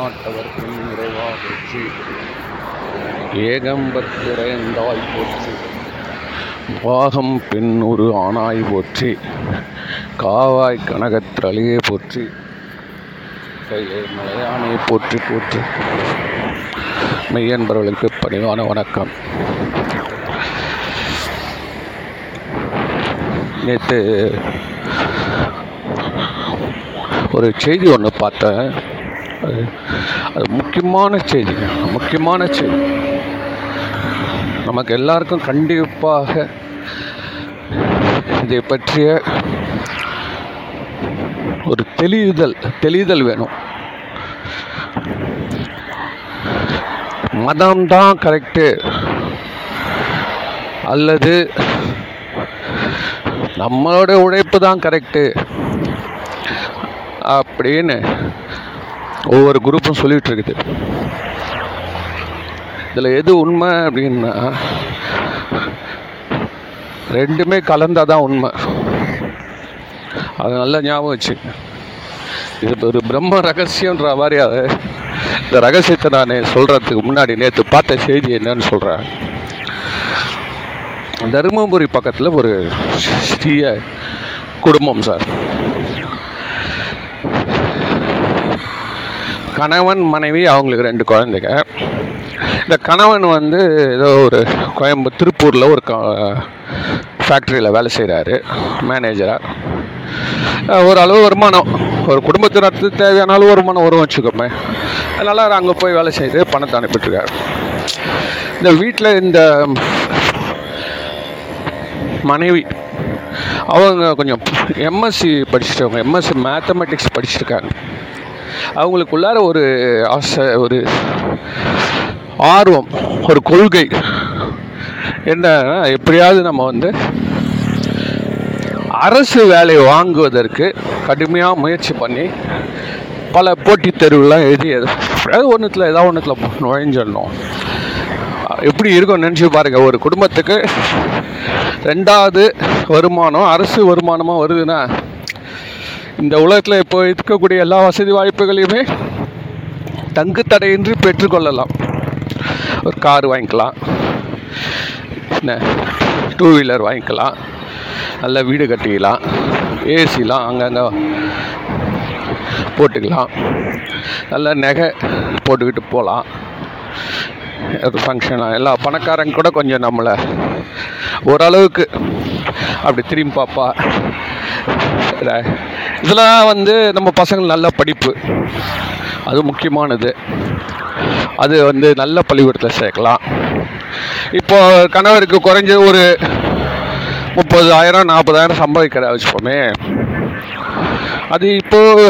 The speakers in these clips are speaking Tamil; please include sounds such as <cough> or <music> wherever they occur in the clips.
எந்நாட்டவர்க்கும் இறைவா போற்றி ஏகம்பத்துறைந்தாய் போற்றி. பாகம் பெண் ஒரு ஆணாய் போற்றி. காவாய் கனகத்திரளியே போற்றி. கையை மலையானை போற்றி போற்றி. மெய்யன்பர்களுக்கு பணிவான வணக்கம். நேற்று ஒரு செய்தி ஒன்று பார்த்தேன். அது அது முக்கியமான செய்தி முக்கியமான செய்தி. நமக்கு எல்லாருக்கும் கண்டிப்பாக இதை பற்றிய ஒரு தெளிதல் தெளிதல் வேணும். மதம் தான் கரெக்டு அல்லது நம்மளோட உழைப்பு தான் கரெக்டு அப்படின்னு ஒவ்வொரு குரூப்பும் சொல்லிகிட்டு இருக்குது இதில் எது உண்மை அப்படின்னா ரெண்டுமே கலந்தால் தான் உண்மை. அது நல்லா ஞாபகம் வச்சு. இது ஒரு பிரம்ம ரகசியன்ற மாதிரி அது இந்த ரகசியத்தை நான் சொல்கிறதுக்கு முன்னாடி நேற்று பார்த்த செய்தி என்னன்னு சொல்கிறேன் தருமபுரி பக்கத்தில் ஒரு சிறிய குடும்பம் சார். கணவன் மனைவி அவங்களுக்கு ரெண்டு குழந்தைங்க. இந்த கணவன் வந்து ஏதோ ஒரு கோயம்பு திருப்பூரில் ஒரு ஃபேக்ட்ரியில் வேலை செய்கிறாரு மேனேஜராக ஓரளவு வருமானம் ஒரு குடும்பத்தினருக்கு தேவையான அளவு வருமானம் வரும் வச்சுக்கோமே. அதனால் அங்கே போய் வேலை செய்து பணத்தை அனுப்பிட்டுருக்காரு. இந்த வீட்டில் இந்த மனைவி அவங்க கொஞ்சம் எம்எஸ்சி படிச்சுட்டவங்க எம்எஸ்சி மேத்தமெட்டிக்ஸ் படிச்சிருக்காங்க. அவங்களுக்குள்ளார ஒரு ஆசை ஒரு ஆர்வம் ஒரு கொள்கை. என்ன எப்படியாவது நம்ம வந்து அரசு வேலை வாங்குவதற்கு கடுமையாக முயற்சி பண்ணி பல போட்டித் தேர்வுலாம் எழுதி ஏதாவது ஒன்றுத்தில் ஏதாவது ஒன்றுத்தில் நுழைஞ்சிடணும் எப்படி இருக்கும் நினச்சி பாருங்கள் ஒரு குடும்பத்துக்கு ரெண்டாவது வருமானம் அரசு வருமானமாக வருதுன்னா இந்த உலகத்தில் இப்போ இருக்கக்கூடிய எல்லா வசதி வாய்ப்புகளையுமே தங்கு தடையின்றி பெற்றுக்கொள்ளலாம். ஒரு கார் வாங்கிக்கலாம். என்ன? டூ வீலர் வாங்கிக்கலாம். நல்ல வீடு கட்டிக்கலாம். ஏசிலாம் அங்கங்கே போட்டுக்கலாம். நல்ல நகை போட்டுக்கிட்டு போகலாம் அது ஃபங்க்ஷனாக எல்லா பணக்காரங்க கூட கொஞ்சம் நம்மளை ஓரளவுக்கு அப்படி திரும்பி பார்ப்பா இதெல்லாம் வந்து நம்ம பசங்கள் நல்ல படிப்பு. அது முக்கியமானது. அது வந்து நல்ல பள்ளிக்கூடத்தில் சேர்க்கலாம். இப்போ கணவருக்கு குறைஞ்ச ஒரு முப்பதாயிரம் நாற்பதாயிரம் சம்பாதிக்கிற வச்சுப்போமே அது இப்போது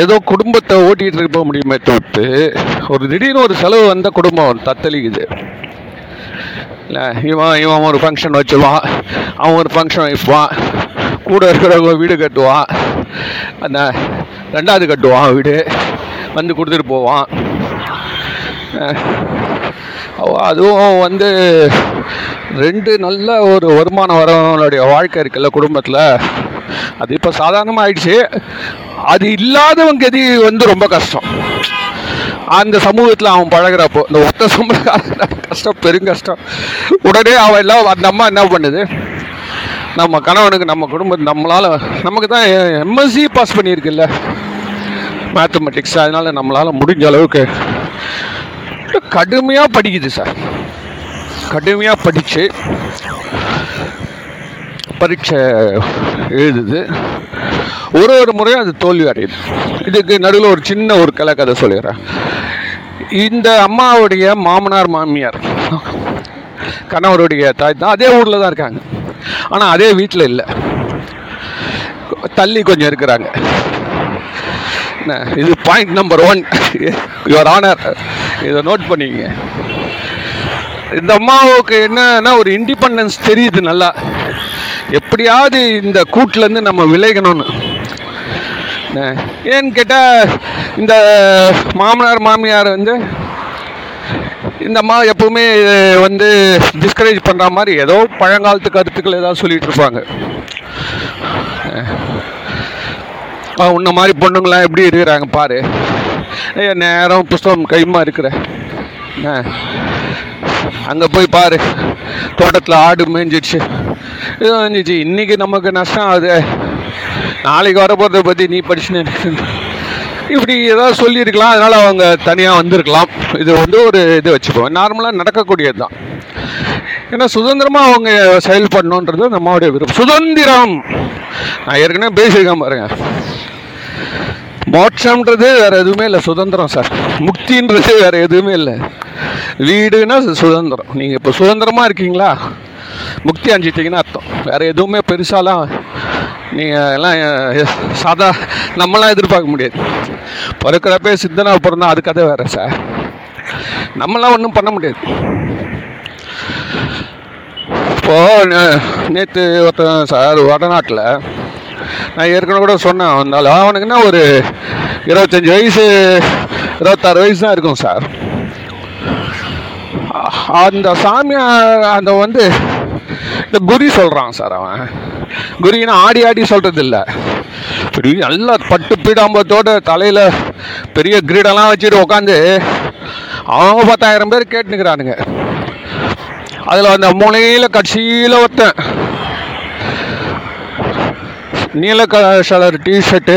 ஏதோ குடும்பத்தை ஓட்டிகிட்டு இருக்க முடியுமே தவிர்த்து ஒரு திடீர்னு ஒரு செலவு வந்த குடும்பம் தத்தளிக்குது. இல்லை இவன் இவன் ஒரு ஃபங்க்ஷன் வச்சுருவான் அவன் ஒரு ஃபங்க்ஷன் வைப்பான் கூட இருக்கிறவங்க வீடு கட்டுவான் அந்த ரெண்டாவது கட்டுவான் வீடு வந்து கொடுத்துட்டு போவான். அதுவும் வந்து ரெண்டு நல்ல ஒரு வருமானம் வரவங்களுடைய வாழ்க்கை இருக்குல்ல குடும்பத்தில். அது இப்போ சாதாரணமாக ஆயிடுச்சு அது இல்லாதவங்க கதி வந்து ரொம்ப கஷ்டம். அந்த சமூகத்தில் அவன் பழகிறப்போ இந்த ஒத்த சம்பளக்கார கஷ்டம் பெருங்கஷ்டம் உடனே அவன் எல்லாம் அந்த அம்மா என்ன பண்ணுது? நம்ம கணவனுக்கு நம்ம குடும்பம் நம்மளால் நமக்கு தான் எம்எஸ்சி பாஸ் பண்ணியிருக்குல்ல மேத்தமெட்டிக்ஸ் அதனால் நம்மளால் முடிஞ்ச அளவுக்கு கடுமையாக படிக்குது சார். கடுமையாக படித்து பரீட்சை எழுதுது. ஒரு ஒரு முறையும் அது தோல்வி அடையுது. இதுக்கு நடுவில் ஒரு சின்ன ஒரு கலை கதை சொல்லிடுறேன் இந்த அம்மாவுடைய மாமனார் மாமியார் கணவருடைய தாய் தான் அதே ஊரில் தான் இருக்காங்க. ஆனால் அதே வீட்டில் இல்லை. தள்ளி கொஞ்சம் இருக்கிறாங்க. இது point number one your honour இதை நோட் பண்ணிக்கங்க. இந்த அம்மாவுக்கு என்னன்னா ஒரு இண்டிபெண்டன்ஸ் தெரியுது நல்லா. எப்படியாவது இந்த கூட்டிலேருந்து நம்ம விளைகணும்னு ஏன்னு கேட்டால் இந்த மாமனார் மாமியார் வந்து இந்த அம்மா எப்பவுமே வந்து டிஸ்கரேஜ் பண்ணுற மாதிரி ஏதோ பழங்காலத்து கருத்துக்கள் ஏதாவது சொல்லிட்டு இருப்பாங்க. ஆ, உன்ன மாதிரி பொண்ணுங்களாம் எப்படி இருக்கிறாங்க பாரு. ஏய் நேரம் புஸ்தகம் கைமா இருக்கிற. அங்கே போய் பாரு. தோட்டத்தில் ஆடு மேய்ஞ்சிடுச்சு இது வந்துச்சு இன்னைக்கு நமக்கு நஷ்டம் அது. நாளைக்கு வரப்போகிறத பற்றி நீ படிச்சுன்னு இப்படி ஏதாவது சொல்லியிருக்கலாம். அதனால் அவங்க தனியாக வந்திருக்கலாம். இது வந்து ஒரு இது வச்சுப்போம் நார்மலாக நடக்கக்கூடியது தான் ஏன்னா சுதந்திரமாக அவங்க செயல்படணுன்றது நம்மளுடைய விருப்பம். சுதந்திரம்! நான் ஏற்கனவே பேசியிருக்கேன் பாருங்க. மோட்சம்ன்றது வேற எதுவுமே இல்லை சுதந்திரம் சார். முக்தின்றது வேற எதுவுமே இல்லை. வீடுனா சுதந்திரம். நீங்கள் இப்போ சுதந்திரமாக இருக்கீங்களா? முக்தி அஞ்சிட்டிங்கன்னா அர்த்தம். வேற எதுவுமே பெருசாலாம் நீங்கள் எல்லாம் சாதா நம்மளாம் எதிர்பார்க்க முடியாது. பிறக்கிறப்பே சித்தனா பிறந்தா அது கதை வேற சார். நம்மளாம் ஒன்றும் பண்ண முடியாது. இப்போ நேற்று ஒருத்தன் சார் வடநாட்டில் நான் ஏற்கனவே கூட சொன்னேன் வந்தாலும் அவனுக்கு என்ன ஒரு இருபத்தஞ்சி வயசு இருபத்தாறு வயசு தான் இருக்கும் சார். அந்த சாமியார் அந்த வந்து இந்த குரி சொல்கிறான் சார் அவன். குரின்னா ஆடி ஆடி சொல்கிறது இல்லை பெரிய நல்லா பட்டு பீடாம்பத்தோட தலையில் பெரிய கிரீடெல்லாம் வச்சுட்டு உட்காந்து அவங்க பத்தாயிரம் பேர் கேட்டுக்கிறானுங்க அதில் அந்த மூலையில் கட்சியில் ஒருத்தன். நீல கலர் டிஷர்ட்டு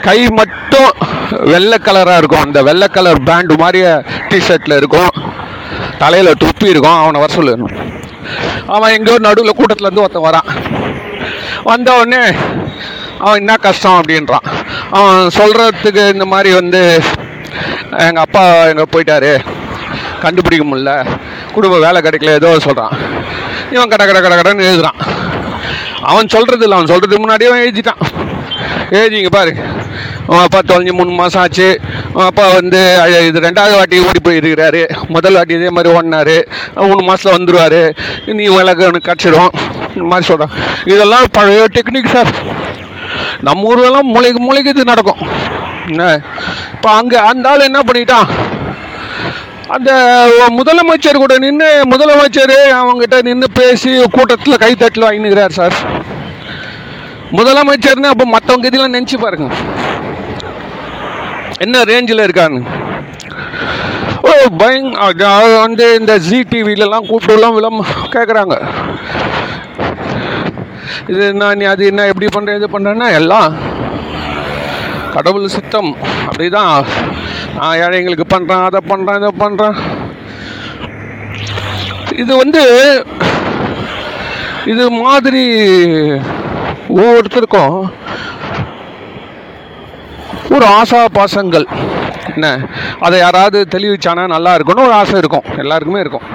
கை மட்டும் வெள்ளை கலராக இருக்கும். அந்த வெள்ளை கலர் பேண்டு மாதிரி டிஷர்ட்டில் இருக்கும். தலையில் தொப்பி இருக்கும். அவனை வர சொல்லு. அவன் எங்கேயோ நடுவில் கூட்டத்துலேருந்து ஒருத்தன் வரான். வந்த உடனே அவன் என்ன கஷ்டம் அப்படின்றான். அவன் சொல்கிறதுக்கு இந்த மாதிரி வந்து எங்கள் அப்பா எங்கே போயிட்டாரு. கண்டுபிடிக்க முடில குடும்ப வேலை கிடைக்கல ஏதோ சொல்கிறான் இவன் கட கட கட கடன்னு எழுதுறான். அவன் சொல்கிறது இல்லை அவன் சொல்கிறதுக்கு முன்னாடியே அவன் எழுதிட்டான். எழுதிங்க பாரு. அவன் அப்பா தொலைஞ்சு மூணு மாதம் ஆச்சு. அவன் அப்பா வந்து இது ரெண்டாவது வாட்டி ஓடி போயிருக்கிறாரு. முதல் வாட்டி இதே மாதிரி ஓடினாரு. மூணு மாதத்தில் வந்துடுவார் நீ விலகு அவனுக்கு கிடச்சிடும். இந்த மாதிரி சொல்கிறான் இதெல்லாம் பழைய டெக்னிக் சார் நம்ம ஊர்லலாம் மூளைக்கு மூளைக்கு இது நடக்கும். என்ன? இப்போ அங்கே அந்த ஆள் என்ன பண்ணிட்டான்? அந்த முதலமைச்சர் கூட நின்று முதலமைச்சர் அவங்ககிட்ட நின்று பேசி கூட்டத்தில் கைத்தட்டல் வாங்கினுக்கிறார் சார் முதலமைச்சர்னு அப்போ மற்றவங்க இதெல்லாம் நினச்சி பாருங்க. என்ன ரேஞ்சில் இருக்கான்னு. ஓ பயங் வந்து இந்த ஜி டிவிலலாம் கூப்பிட்டுலாம் விளம் கேட்குறாங்க இது என்ன நீ அது என்ன எப்படி பண்ணுற இது பண்ணுறேன்னா எல்லாம் கடவுள் சித்தம். அப்படிதான். நான் ஏழைங்களுக்கு பண்ணுறேன் அதை பண்ணுறேன் இதை பண்ணுறேன் இது வந்து இது மாதிரி ஒவ்வொருத்தருக்கும் ஒரு ஆசா பாசங்கள். என்ன? அதை யாராவது தெளிவிச்சானா நல்லா இருக்கும்னு ஒரு ஆசை இருக்கும். எல்லாருக்குமே இருக்கும்.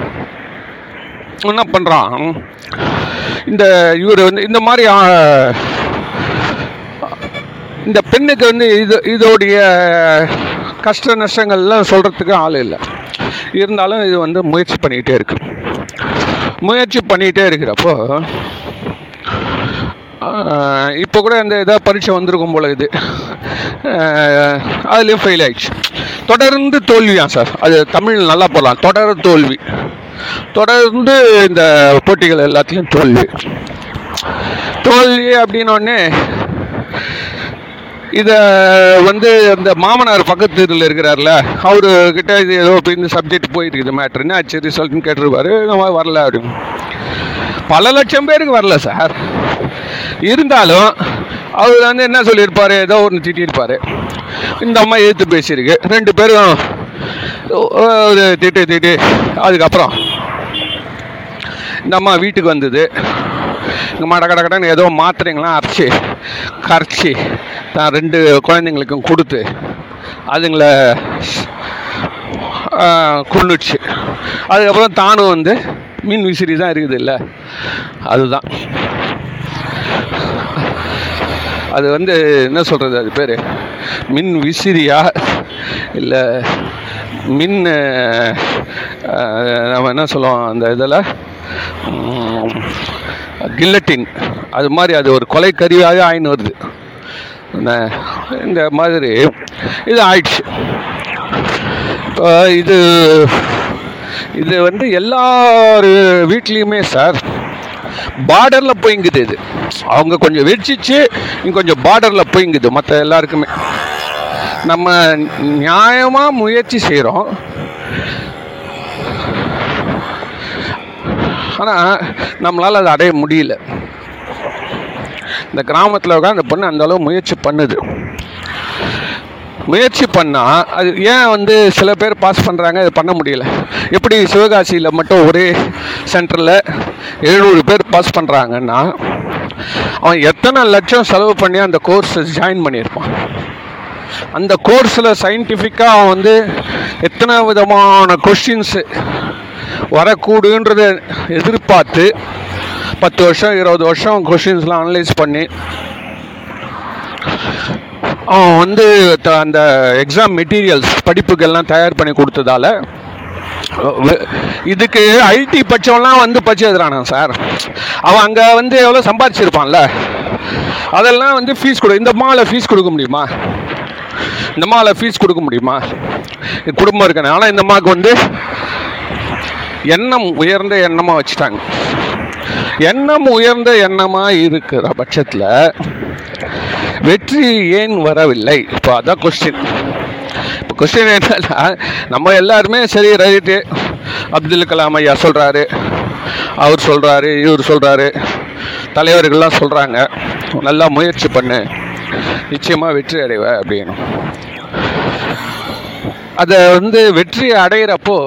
என்ன பண்ணுறான் இந்த இவர் வந்து இந்த மாதிரி இந்த பெண்ணுக்கு வந்து இது இதோடைய கஷ்ட நஷ்டங்கள்லாம் சொல்கிறதுக்கு ஆள் இல்லை. இருந்தாலும் இது வந்து முயற்சி பண்ணிக்கிட்டே இருக்கு. முயற்சி பண்ணிக்கிட்டே இருக்கிறப்போ இப்போ கூட இந்த இதாக பரீட்சை வந்திருக்கும் போல இது. அதுலேயும் ஃபெயில் ஆயிடுச்சு. தொடர்ந்து தோல்வியா சார். அது தமிழ் நல்லா போடலாம். தொடர் தோல்வி. தொடர்ந்து இந்த போட்டிகள் எல்லாத்துலேயும் தோல்வி. தோல்வி அப்படின்னோடனே இதை வந்து அந்த மாமனார் பக்கத்து இருக்கிறார்ல இருக்கிறார்ல அவருக்கிட்ட இது ஏதோ இப்போ இந்த சப்ஜெக்ட் போயிருக்குது இருக்குது என்ன ஆச்சு? ரிசல்ட்னு கேட்டிருப்பாரு. நம்ம வரல அப்படின்னு. பல லட்சம் பேருக்கு வரல சார் இருந்தாலும் அவர் வந்து என்ன சொல்லியிருப்பார்? ஏதோ ஒன்று திட்டியிருப்பார். இந்த அம்மா எதிர்த்து பேசியிருக்கு. ரெண்டு பேரும் ஒரு திட்டு திட்டு. அதுக்கப்புறம் இந்த அம்மா வீட்டுக்கு வந்தது. இங்கே மட கட கடன்னு ஏதோ மாத்திரைங்களாம் அரைச்சி கரைச்சி தான் ரெண்டு குழந்தைங்களுக்கும் கொடுத்து அதுங்களை கொண்டுச்சு அதுக்கப்புறம் தானும் வந்து மீன் விசிறி தான் இருக்குது இல்லை அதுதான். அது வந்து என்ன சொல்கிறது அது பேர்? மின் விசிறியா? இல்லை மின் நம்ம என்ன சொல்லுவோம் அந்த இதில்? கில்லட்டின். அது மாதிரி அது ஒரு கொலை கருவியாக ஆயின்னு வருது. இந்த மாதிரி இது ஆயிடுச்சு. இப்போ இது இது வந்து எல்லார் வீட்லேயுமே சார் பார்டரில் போய்ங்குது இது. அவங்க கொஞ்சம் வெடிச்சிச்சு இங்கே கொஞ்சம் பார்டரில் போய்ங்குது மற்ற எல்லாருக்குமே. நம்ம நியாயமாக முயற்சி செய்கிறோம் ஆனால் நம்மளால் அதை அடைய முடியல. இந்த கிராமத்தில் உட்காந்து அந்த பொண்ணு அந்த அளவு முயற்சி பண்ணுது. முயற்சி பண்ணால் அது ஏன் வந்து சில பேர் பாஸ் பண்ணுறாங்க இது பண்ண முடியல. எப்படி சிவகாசியில் மட்டும் ஒரே சென்டரில் எழுநூறு பேர் பாஸ் பண்ணுறாங்கன்னா அவன் எத்தனை லட்சம் செலவு பண்ணி அந்த கோர்ஸ் ஜாயின் பண்ணியிருப்பான்? அந்த கோர்ஸில் சயின்டிஃபிக்காக அவன் வந்து எத்தனை விதமான கொஷின்ஸு வரக்கூடுன்றதை எதிர்பார்த்து பத்து வருஷம் இருபது வருஷம் கொஷின்ஸ்லாம் அனலைஸ் பண்ணி அவன் வந்து த- அந்த எக்ஸாம் மெட்டீரியல்ஸ் படிப்புகள்லாம் தயார் பண்ணி கொடுத்ததால இதுக்கு ஐடி பட்சம்லாம் வந்து பட்சம் எழுதுறானா சார். அவன் அங்கே வந்து எவ்வளோ சம்பாதிச்சிருப்பான்ல அதெல்லாம் வந்து ஃபீஸ் கொடு இந்த மாலை ஃபீஸ் கொடுக்க முடியுமா? இந்த மாலை ஃபீஸ் கொடுக்க முடியுமா? குடும்பம் இருக்கணும் ஆனால் இந்த மாக்கு வந்து எண்ணம் உயர்ந்த எண்ணமாக வச்சுட்டாங்க. எண்ணம் உயர்ந்த எண்ணமாக இருக்கிற பட்சத்தில் வெற்றி ஏன் வரவில்லை? இப்போ அதான் கொஸ்டின் கொஸ்டின் என்னன்னா நம்ம எல்லாருமே சரி ரைட்டு அப்துல் கலாம் ஐயா சொல்கிறாரு அவர் சொல்கிறாரு இவர் சொல்கிறாரு தலைவர்கள்லாம் சொல்கிறாங்க நல்லா முயற்சி பண்ணு நிச்சயமாக வெற்றி அடைவ அப்படின்னு. அதை வந்து வெற்றி அடைகிறப்போ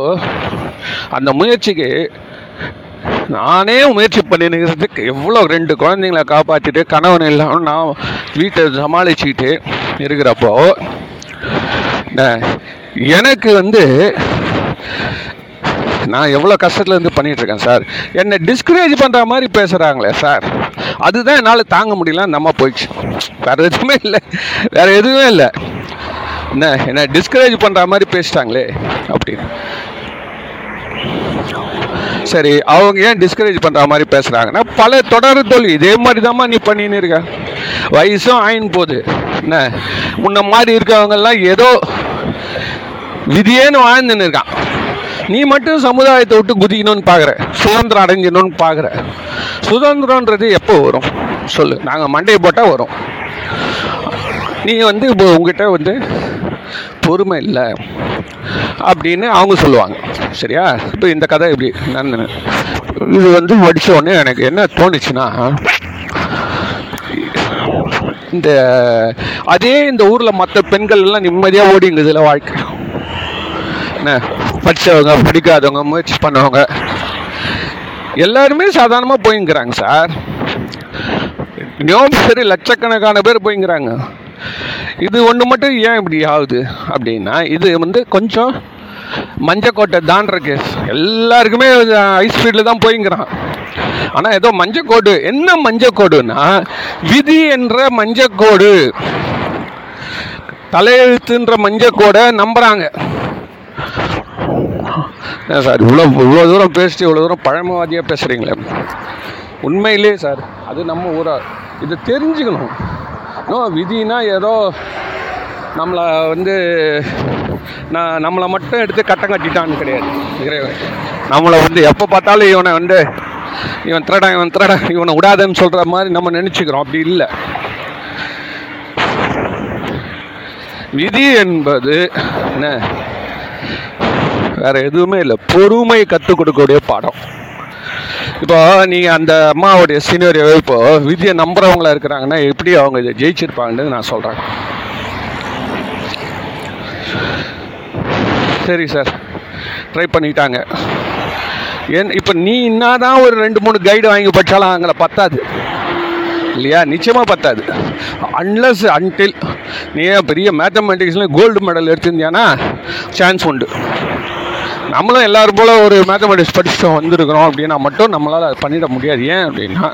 அந்த முயற்சிக்கு நானே முயற்சி பண்ணினுக்கிறதுக்கு எவ்வளோ ரெண்டு குழந்தைங்கள காப்பாற்றிட்டு கணவன் இல்லாமல் நான் வீட்டை சமாளிச்சுக்கிட்டு இருக்கிறப்போ எனக்கு வந்து நான் எவ்வளோ கஷ்டத்தில் இருந்து பண்ணிகிட்ருக்கேன் சார். என்னை டிஸ்கரேஜ் பண்ணுற மாதிரி பேசுகிறாங்களே சார். அதுதான் என்னால் தாங்க முடியல நம்ம போயிடுச்சு. வேறு எதுவுமே இல்லை. வேறு எதுவுமே இல்லை. என்ன என்னை டிஸ்கரேஜ் பண்ணுற மாதிரி பேசிட்டாங்களே அப்படின்னு. சரி அவங்க ஏன் டிஸ்கரேஜ் பண்ணுற மாதிரி பேசுகிறாங்கன்னா பல தொடர் தோல்வி இதே மாதிரி தான்மா நீ பண்ணின்னு இருக்க. வயசும் ஆயின் போகுது. என்ன? முன்ன மாதிரி இருக்கவங்கெல்லாம் ஏதோ விதியேன்னு வாழ்ந்துன்னு இருக்கான். நீ மட்டும் சமுதாயத்தை விட்டு குதிக்கணும்னு பார்க்குற சுதந்திரம் அடைஞ்சிடணும்னு பார்க்குற சுதந்திரன்றது எப்போ வரும்? சொல்லு. நாங்கள் மண்டையை போட்டால் வரும். நீ வந்து இப்போ உங்ககிட்ட வந்து பொறுமை இல்லை. அப்படின்னு அவங்க சொல்லுவாங்க. சரியா? இப்போ இந்த கதை இப்படி நான் இது வந்து படிச்ச உடனே எனக்கு என்ன தோணுச்சுன்னா இந்த அதே இந்த ஊரில் மற்ற பெண்கள் எல்லாம் நிம்மதியாக ஓடிங்குதுல வாழ்க்கை. என்ன? படித்தவங்க படிக்காதவங்க முயற்சி பண்ணவங்க எல்லாருமே சாதாரணமாக போயிங்கிறாங்க சார். இன்னும் சரி லட்சக்கணக்கான பேர் போய்ங்கிறாங்க. இது ஒன்று மட்டும் ஏன் இப்படி ஆகுது அப்படின்னா இது வந்து கொஞ்சம் மஞ்சக்கோட்டை தாண்டுற கேஸ் எல்லாருக்குமே ஹை ஸ்பீடில் தான் போய்ங்கிறான். ஆனால் ஏதோ மஞ்சக்கோடு. என்ன மஞ்சக்கோடுன்னா விதி என்ற மஞ்சக்கோடு. தலையெழுத்துன்ற மஞ்சக்கோடை நம்புகிறாங்க சார் இவ்வளோ இவ்வளோ தூரம் பேசிட்டு இவ்வளோ தூரம் பழமவாதியாக பேசுகிறீங்களே உண்மையிலே சார் அது நம்ம ஊராக இதை தெரிஞ்சுக்கணும். இன்னும் விதினா ஏதோ நம்மளை வந்து நான் நம்மளை மட்டும் எடுத்து கட்டம் கட்டிட்டான்னு கிடையாது. இறைவன். நம்மளை வந்து எப்போ பார்த்தாலும் இவனை வந்து இவன் திருடன் இவன் திருடன் இவனை விடாதன்னு சொல்கிற மாதிரி நம்ம நினச்சிக்கிறோம். அப்படி இல்லை. விதி என்பது என்ன? வேற எதுவுமே இல்லை. பொறுமை கற்றுக் கொடுக்கக்கூடிய பாடம். இப்போ நீங்கள் அந்த அம்மாவுடைய சீனியர் இப்போ விதியை நம்புறவங்களா இருக்கிறாங்கன்னா எப்படி அவங்க இதை ஜெயிச்சிருப்பாங்கன்னு நான் சொல்கிறேன் சரி சார் ட்ரை பண்ணிட்டாங்க. ஏன் இப்போ நீ என்னதான் ஒரு ரெண்டு மூணு கைடு வாங்கி படித்தாலும் அவங்கள பத்தாது. இல்லையா? நிச்சயமாக பத்தாது. அன்லஸ் அன்டில் நீ பெரிய மேத்தமெட்டிக்ஸில் கோல்டு மெடல் எடுத்திருந்தியானா? சான்ஸ் உண்டு. நம்மளும் எல்லாரும் போல் ஒரு மேத்தமெட்டிக்ஸ் படிச்சுட்டு வந்திருக்கிறோம் அப்படின்னா மட்டும் நம்மளால் அது பண்ணிட முடியாது. ஏன் அப்படின்னா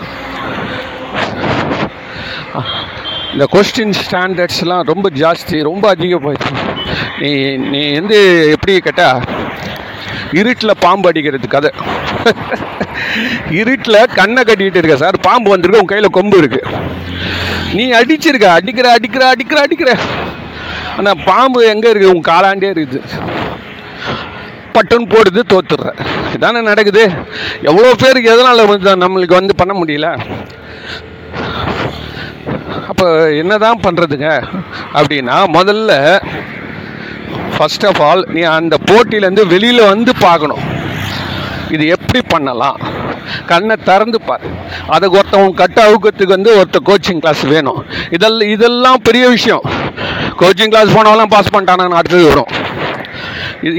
இந்த கொஸ்டின் ஸ்டாண்டர்ட்ஸ்லாம் ரொம்ப ஜாஸ்தி ரொம்ப அதிகம் போயிடுச்சு நீ நீ வந்து எப்படி கேட்டால் இருட்டில் பாம்பு அடிக்கிறது கதை. இருட்டில் கண்ணை கட்டிக்கிட்டு இருக்க சார் பாம்பு வந்திருக்கு உன் கையில் கொம்பு இருக்குது நீ அடிச்சிருக்க அடிக்கிற அடிக்கிற அடிக்கிற அடிக்கிற. ஆனால் பாம்பு எங்கே இருக்குது உன் காலாண்டே இருக்குது. பட்டுன்னு போடுது தோத்துடுறேன் இதானே நடக்குது? எவ்வளோ பேருக்கு எதனால் வந்து நம்மளுக்கு வந்து பண்ண முடியல? அப்போ என்னதான் பண்ணுறதுங்க அப்படின்னா முதல்ல ஃபஸ்ட் ஆஃப் ஆல் நீ அந்த போட்டியிலேருந்து வெளியில் வந்து பார்க்கணும். இது எப்படி பண்ணலாம்? கண்ணை திறந்து பார். அதுக்கு ஒருத்தவங்க கட்ட அவுக்கத்துக்கு வந்து ஒருத்த கோச்சிங் கிளாஸ் வேணும். இதெல்லாம் இதெல்லாம் பெரிய விஷயம். கோச்சிங் கிளாஸ் போனவெல்லாம் பாஸ் பண்ணிட்டானான்னு அடுத்தது வரும்.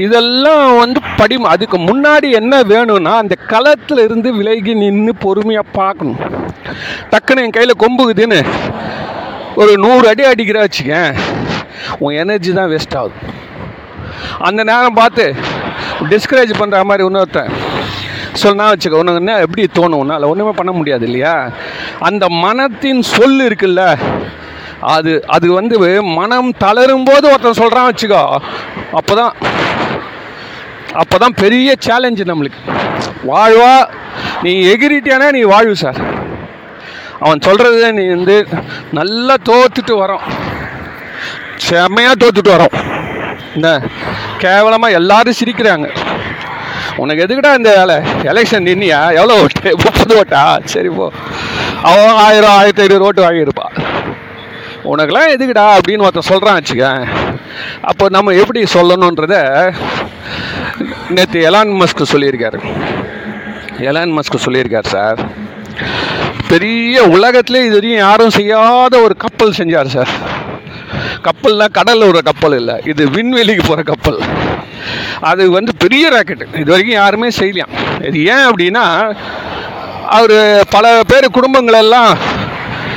இதெல்லாம் வந்து படி அதுக்கு முன்னாடி என்ன வேணும்னா அந்த களத்தில் இருந்து விலகி நின்று பொறுமையாக பார்க்கணும். டக்குன்னு என் கையில் கொம்புக்குதுன்னு ஒரு நூறு அடி அடிக்கிற வச்சுக்கேன். உன் எனர்ஜி தான் வேஸ்ட் ஆகுது. அந்த நேரம் பார்த்து டிஸ்கரேஜ் பண்ணுற மாதிரி இன்னொருத்தன் சொன்னா வச்சுக்க உனக்கு என்ன எப்படி தோணும்? உன்னால் ஒன்றுமே பண்ண முடியாது இல்லையா? அந்த மனத்தின் சொல் இருக்குல்ல அது அது வந்து மனம் தளரும் போது ஒருத்தன் சொல்கிறான் வச்சுக்கோ அப்போ தான் அப்போ தான் பெரிய சேலஞ்சு நம்மளுக்கு. வாழ்வா நீ எகிரிட்டியானா நீ வாழ்வு சார். அவன் சொல்கிறது நீ வந்து நல்லா தோத்துட்டு வரோம். செம்மையாக தோத்துட்டு வரோம். என்ன? கேவலமாக எல்லாரும் சிரிக்கிறாங்க. உனக்கு எதுக்குடா இந்த வேலை? எலெக்ஷன் நின்னியா? எவ்வளோ ஓட்டு? முப்பது ஓட்டா? சரி போ. அவன் ஆயிரம் ஆயிரத்தி ஐநூறு ஓட்டு வாங்கியிருப்பா. உனக்கெல்லாம் எதுக்குடா அப்படின்னு ஒருத்தன் சொல்கிறான் வச்சுக்க அப்போ நம்ம எப்படி சொல்லணுன்றத நேற்று எலான் மஸ்க் சொல்லியிருக்காரு. எலான் மஸ்க் சொல்லியிருக்கார் சார். பெரிய உலகத்திலே இது வரையும் யாரும் செய்யாத ஒரு கப்பல் செஞ்சார் சார். கப்பல்னா கடலில் ஒரு கப்பல் இல்லை இது விண்வெளிக்கு போகிற கப்பல். அது வந்து பெரிய ராக்கெட்டு இது வரைக்கும் யாருமே செய்யலாம் இது ஏன் அப்படின்னா அவர் பல பேர் குடும்பங்களெல்லாம்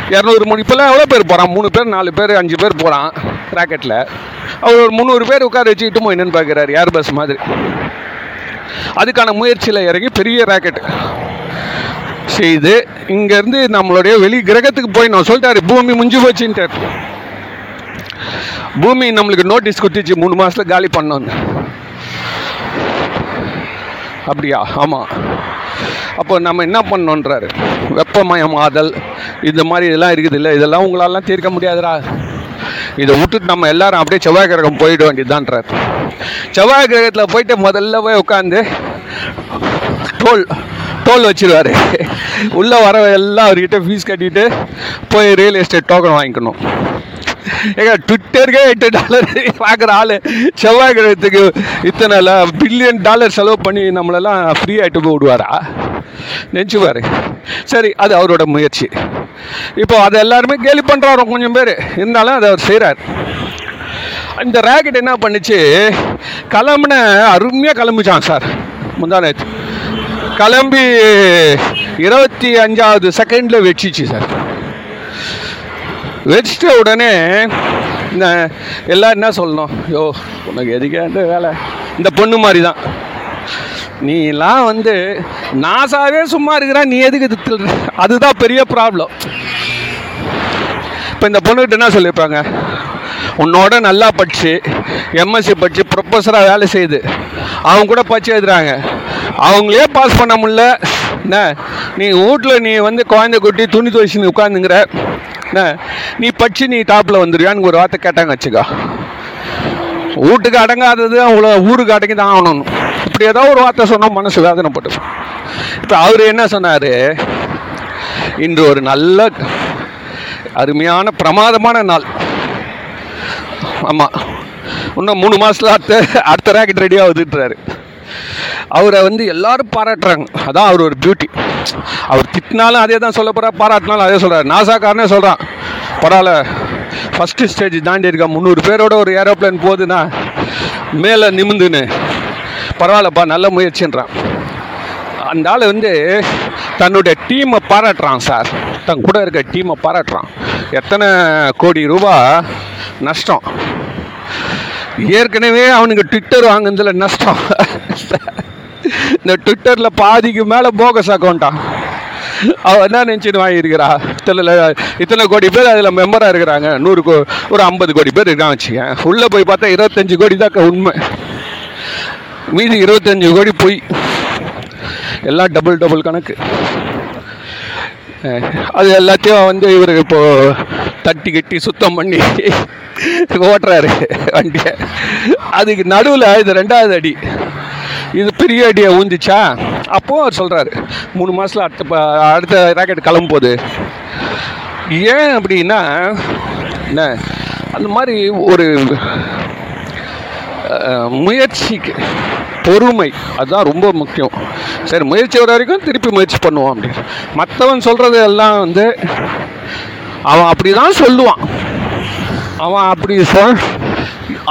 இரநூறு மணி இப்போல்லாம் எவ்வளோ பேர் போகிறான் மூணு பேர் நாலு பேர் அஞ்சு பேர் போகிறான் ராக்கெட்டில் அவர் ஒரு முந்நூறு பேர் உட்கார வச்சுக்கிட்டு என்னன்னு பார்க்குறாரு. ஏர் பஸ் மாதிரி? அதுக்கான முயற்சியில் இறங்கி பெரிய ராக்கெட் செய்து இங்கேருந்து நம்மளுடைய வெளி கிரகத்துக்கு போய் நான் சொல்லிட்டாரு பூமி முஞ்சு போச்சுன்ட்டார். பூமி நம்மளுக்கு நோட்டீஸ் கொடுத்துச்சு மூணு மாதத்தில் காலி பண்ணோன்னு. அப்படியா? ஆமாம் அப்போ நம்ம என்ன பண்ணோன்றாரு? வெப்பமயமாதல் இந்த மாதிரி இதெல்லாம் இருக்குது இல்லை இதெல்லாம் உங்களாலாம் தீர்க்க முடியாதுடா. இதை விட்டுட்டு நம்ம எல்லாரும் அப்படியே செவ்வாய் கிரகம் போயிட வேண்டியதுதான்றார். செவ்வாய் கிரகத்தில் போயிட்டு முதல்ல போய் உட்காந்து டோல் டோல் வச்சிருவாரு. உள்ளே வர எல்லாம் அவர்கிட்ட ஃபீஸ் கட்டிட்டு போய் ரியல் எஸ்டேட் டோக்கன் வாங்கிக்கணும். ஏங்க ட்விட்டருக்கே எட்டு டாலர் பார்க்குற ஆள் செவ்வாய் கிரகத்துக்கு இத்தனை பில்லியன் டாலர் செலவு பண்ணி நம்மளெல்லாம் ஃப்ரீ ஆகிட்டு போய் விடுவாரா? நினச்சிப்பார். சரி அது அவரோட முயற்சி. இப்போ அதை எல்லாருமே கேலி பண்ணுறாரு கொஞ்சம் பேர். இருந்தாலும் அதை அவர் செய்கிறார் இந்த ராக்கெட் என்ன பண்ணுச்சு? கிளம்புன அருமையாக கிளம்பிச்சான் சார் முந்தா நேற்று கிளம்பி இருபத்தி அஞ்சாவது செகண்டில் வச்சிச்சு சார் வச்சிட்ட உடனே இந்த எல்லாம் என்ன சொல்லணும்? யோ உனக்கு எதுக்கே வேலை? இந்த பொண்ணு மாதிரி தான் நீலாம் வந்து நாசாவே சும்மா இருக்கிறா நீ எதுக்கு இது அதுதான் பெரிய ப்ராப்ளம் இப்போ இந்த பொண்ணுகிட்ட என்ன சொல்லியிருப்பாங்க? உன்னோட நல்லா படிச்சு எம்எஸ்சி படிச்சு ப்ரொஃபஸராக வேலை செய்யுது அவங்க கூட படிச்சு எழுதுறாங்க. அவங்களே பாஸ் பண்ண முடில என்ன? நீ வீட்டில் நீ வந்து குழந்தை குட்டி துணி துவைச்சு உட்காந்துங்கிற என்ன? நீ படிச்சு நீ டாப்பில் வந்துடுவியான்னு ஒரு வார்த்தை கேட்டாங்க வச்சுக்கோ. வீட்டுக்கு அடங்காதது அவ்வளோ ஊருக்கு அடங்கி தான் ஆகணும். இப்படி ஏதோ ஒரு வார்த்தை சொன்னால் மனசு வேதனைப்பட்டு இப்போ அவர் என்ன சொன்னார்? இன்று ஒரு நல்ல அருமையான பிரமாதமான நாள். ஆமாம் இன்னும் மூணு மாதத்தில் அடுத்த அடுத்த ரேக்கெட் ரெடி ஆகுதுன்றாரு. அவரை வந்து எல்லாரும் பாராட்டுறாங்க. அதான் அவர் ஒரு பியூட்டி அவர் திட்டினாலும் அதே தான் சொல்ல போகிறார் பாராட்டினாலும் அதே சொல்கிறார் நாசாக்காரனே சொல்கிறான் பரவாயில்ல ஃபஸ்ட்டு ஸ்டேஜ் தாண்டி இருக்கா முந்நூறு பேரோட ஒரு ஏரோப்ளேன் போகுதுன்னா மேலே நிமிந்துன்னு. பரவாயில்லப்பா நல்ல முயற்சின்றான். அந்த ஆள் வந்து தன்னுடைய டீமை பாராட்டுறான் சார் தன் கூட இருக்க டீமை பாராட்டுறான். எத்தனை கோடி ரூபா நஷ்டம். ஏற்கனவே அவனுக்கு ட்விட்டர் வாங்குனதுல நஷ்டம். இந்த ட்விட்டரில் பாதிக்கு மேலே போகஸ் அக்கௌண்ட்டான் அவள் என்ன நினச்சின்னு வாங்கியிருக்கிறா? இத்தனை இத்தனை கோடி பேர் அதில் மெம்பராக இருக்கிறாங்க. நூறு கோ ஒரு ஐம்பது கோடி பேர் இருக்கான் வச்சுக்கேன் உள்ளே போய் பார்த்தா இருபத்தஞ்சு கோடி தான் உண்மை. மீதி இருபத்தஞ்சு கோடி போய். எல்லாம் டபுள் டபுள் கணக்கு. அது எல்லாத்தையும் வந்து இவர் இப்போ தட்டி கட்டி சுத்தம் பண்ணி ஓட்டுறாரு வண்டியை. அதுக்கு நடுவில் இது ரெண்டாவது அடி. இது பெரிய அடியை ஊந்துச்சா? அப்போ அவர் சொல்கிறாரு மூணு மாதத்தில் அடுத்த ப- அடுத்த ராக்கெட் கிளம்பும் போது. ஏன் அப்படின்னா என்ன அந்த மாதிரி ஒரு முயற்சிக்கு பொறுமை. அதுதான் ரொம்ப முக்கியம். சரி முயற்சி வர வரைக்கும் திருப்பி முயற்சி பண்ணுவோம் அப்படின்னு. மற்றவன் சொல்கிறது எல்லாம் வந்து அவன் அப்படி தான் சொல்லுவான். அவன் அப்படி சொல்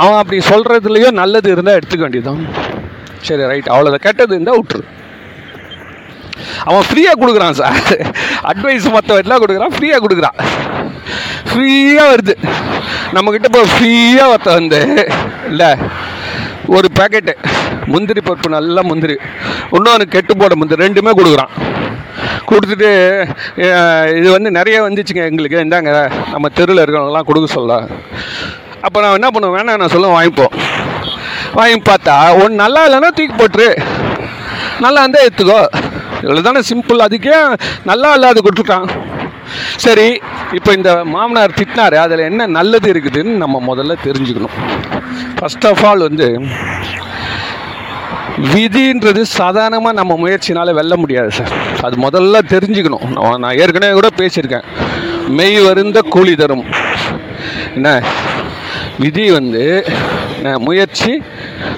அவன் அப்படி சொல்கிறதுலையோ நல்லது இருந்தால் எடுத்துக்க வேண்டியதான் சரி ரைட் அவ்வளோதான் கெட்டது இருந்தால் விட்டுரு. அவன் ஃப்ரீயாக கொடுக்குறான் சார் அட்வைஸ் மற்ற கொடுக்குறான். ஃப்ரீயாக கொடுக்குறான். ஃப்ரீயாக வருது. நம்மக்கிட்ட இப்போ ஃப்ரீயாக ஒருத்த வந்து இல்லை ஒரு பேக்கெட்டு முந்திரி பருப்பு நல்ல முந்திரி. இன்னொன்று கெட்டு போட முந்திரி ரெண்டுமே கொடுக்குறான். கொடுத்துட்டு இது வந்து நிறைய வந்துச்சுங்க எங்களுக்கு. இந்தாங்க நம்ம தெருவில் இருக்கிறவங்களாம் கொடுக்க சொல்ல அப்போ நான் என்ன பண்ணுவேன்? வேணாம் நான் சொல்லுவேன் வாங்கிப்போம். வாங்கி பார்த்தா ஒன்று நல்லா இல்லைன்னா தூக்கி போட்டுரு. நல்லா இருந்தால் எடுத்துக்கோ. இவ்வளோ தானே சிம்பிள் அதுக்கே நல்லா இல்லாத கொடுத்துட்டான். சரி இப்போ இந்த மாமனார் திட்டினார் அதில் என்ன நல்லது இருக்குதுன்னு நம்ம முதல்ல தெரிஞ்சுக்கணும். ஃபஸ்ட் ஆஃப் ஆல் வந்து விதின்றது சாதாரணமாக நம்ம முயற்சினால் வெல்ல முடியாது சார் அது முதல்ல தெரிஞ்சுக்கணும். நான் நான் ஏற்கனவே கூட பேசியிருக்கேன். மெய் வருந்த கூலி தரும். என்ன? விதி வந்து முயற்சி